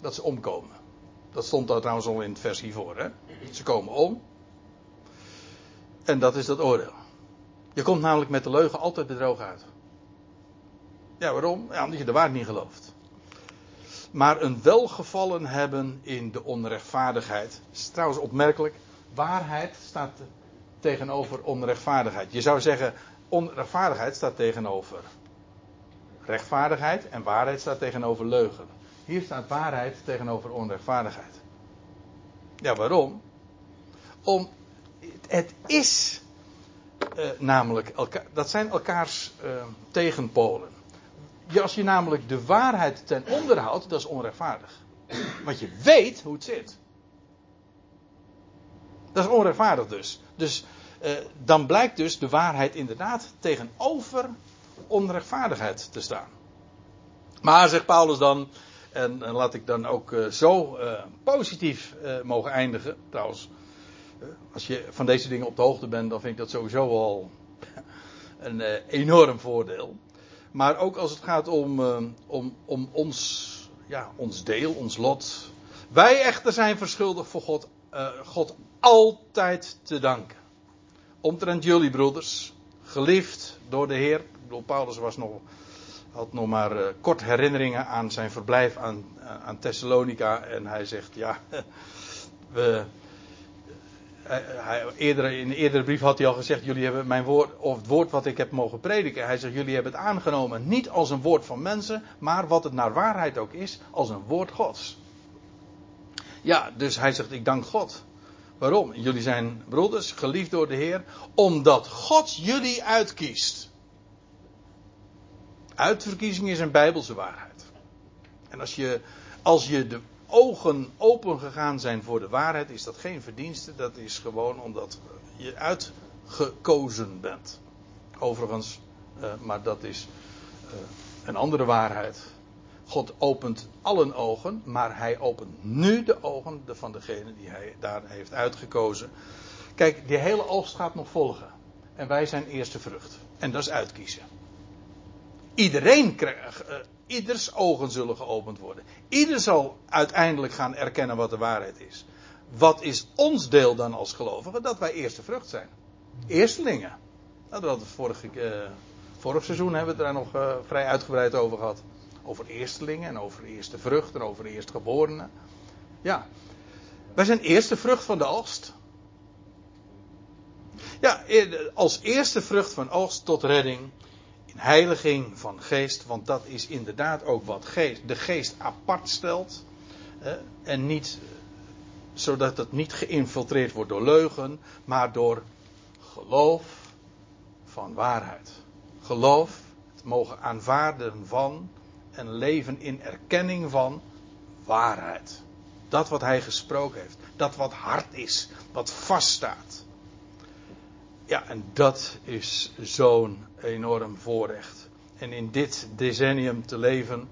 Dat ze omkomen. Dat stond daar trouwens al in het vers hiervoor. Hè? Ze komen om. En dat is dat oordeel. Je komt namelijk met de leugen altijd bedrogen uit. Ja, waarom? Ja, omdat je de waarheid niet gelooft. Maar een welgevallen hebben in de onrechtvaardigheid. Trouwens opmerkelijk. Waarheid staat tegenover onrechtvaardigheid. Je zou zeggen, onrechtvaardigheid staat tegenover rechtvaardigheid en waarheid staat tegenover leugen. Hier staat waarheid tegenover onrechtvaardigheid. Ja, waarom? Om, het is uh, namelijk, elka, dat zijn elkaars uh, tegenpolen. Als je namelijk de waarheid ten onder houdt, dat is onrechtvaardig. Want je weet hoe het zit. Dat is onrechtvaardig dus. Dus uh, dan blijkt dus de waarheid inderdaad tegenover onrechtvaardigheid te staan. Maar, zegt Paulus dan, en, laat ik dan ook uh, zo uh, positief mogen eindigen. Trouwens, als je van deze dingen op de hoogte bent, dan vind ik dat sowieso al een enorm voordeel. Maar ook als het gaat om, om, om ons, ja, ons deel, ons lot. Wij echter zijn verschuldigd voor God, God altijd te danken omtrent jullie broeders, geliefd door de Heer. Ik bedoel, Paulus was nog, had nog maar uh, kort herinneringen aan zijn verblijf aan, uh, aan Thessalonica. En hij zegt, ja, we, hij, hij, eerder, in een eerdere brief had hij al gezegd, jullie hebben mijn woord, of het woord wat ik heb mogen prediken. Hij zegt, jullie hebben het aangenomen niet als een woord van mensen, maar wat het naar waarheid ook is, als een woord Gods. Ja, dus hij zegt, ik dank God. Waarom? Jullie zijn broeders, geliefd door de Heer, omdat God jullie uitkiest. Uitverkiezing is een bijbelse waarheid. En als je, als je de ogen open gegaan zijn voor de waarheid, is dat geen verdienste. Dat is gewoon omdat je uitgekozen bent. Overigens, uh, maar dat is uh, een andere waarheid. God opent allen ogen, maar hij opent nu de ogen van degene die hij daar heeft uitgekozen. Kijk, die hele oogst gaat nog volgen. En wij zijn eerste vrucht. En dat is uitkiezen. Iedereen krijgt, uh, ieders ogen zullen geopend worden. Ieder zal uiteindelijk gaan erkennen wat de waarheid is. Wat is ons deel dan als gelovigen? Dat wij eerste vrucht zijn. Eerstelingen. Nou, dat we vorige, uh, vorig seizoen hebben we het daar nog uh, vrij uitgebreid over gehad. Over eerstelingen en over eerste vrucht en over eerstgeborenen. Ja. Wij zijn eerste vrucht van de oogst. Ja, als eerste vrucht van oogst tot redding. In heiliging van geest. Want dat is inderdaad ook wat geest, de geest apart stelt. en niet zodat het niet geïnfiltreerd wordt door leugen. Maar door geloof van waarheid. Geloof, het mogen aanvaarden van en leven in erkenning van waarheid. Dat wat hij gesproken heeft. Dat wat hard is. Wat vaststaat. Ja, en dat is zo'n enorm voorrecht. En in dit decennium te leven.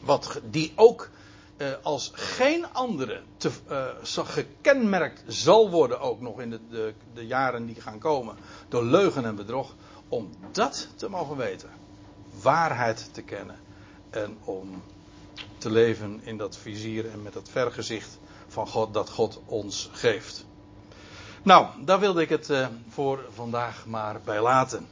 Wat die ook eh, als geen andere te, uh, gekenmerkt zal worden. Ook nog in de, de, de jaren die gaan komen. Door leugen en bedrog. Om dat te mogen weten. Waarheid te kennen en om te leven in dat vizier en met dat vergezicht van God dat God ons geeft. Nou, daar wilde ik het uh, voor vandaag maar bij laten.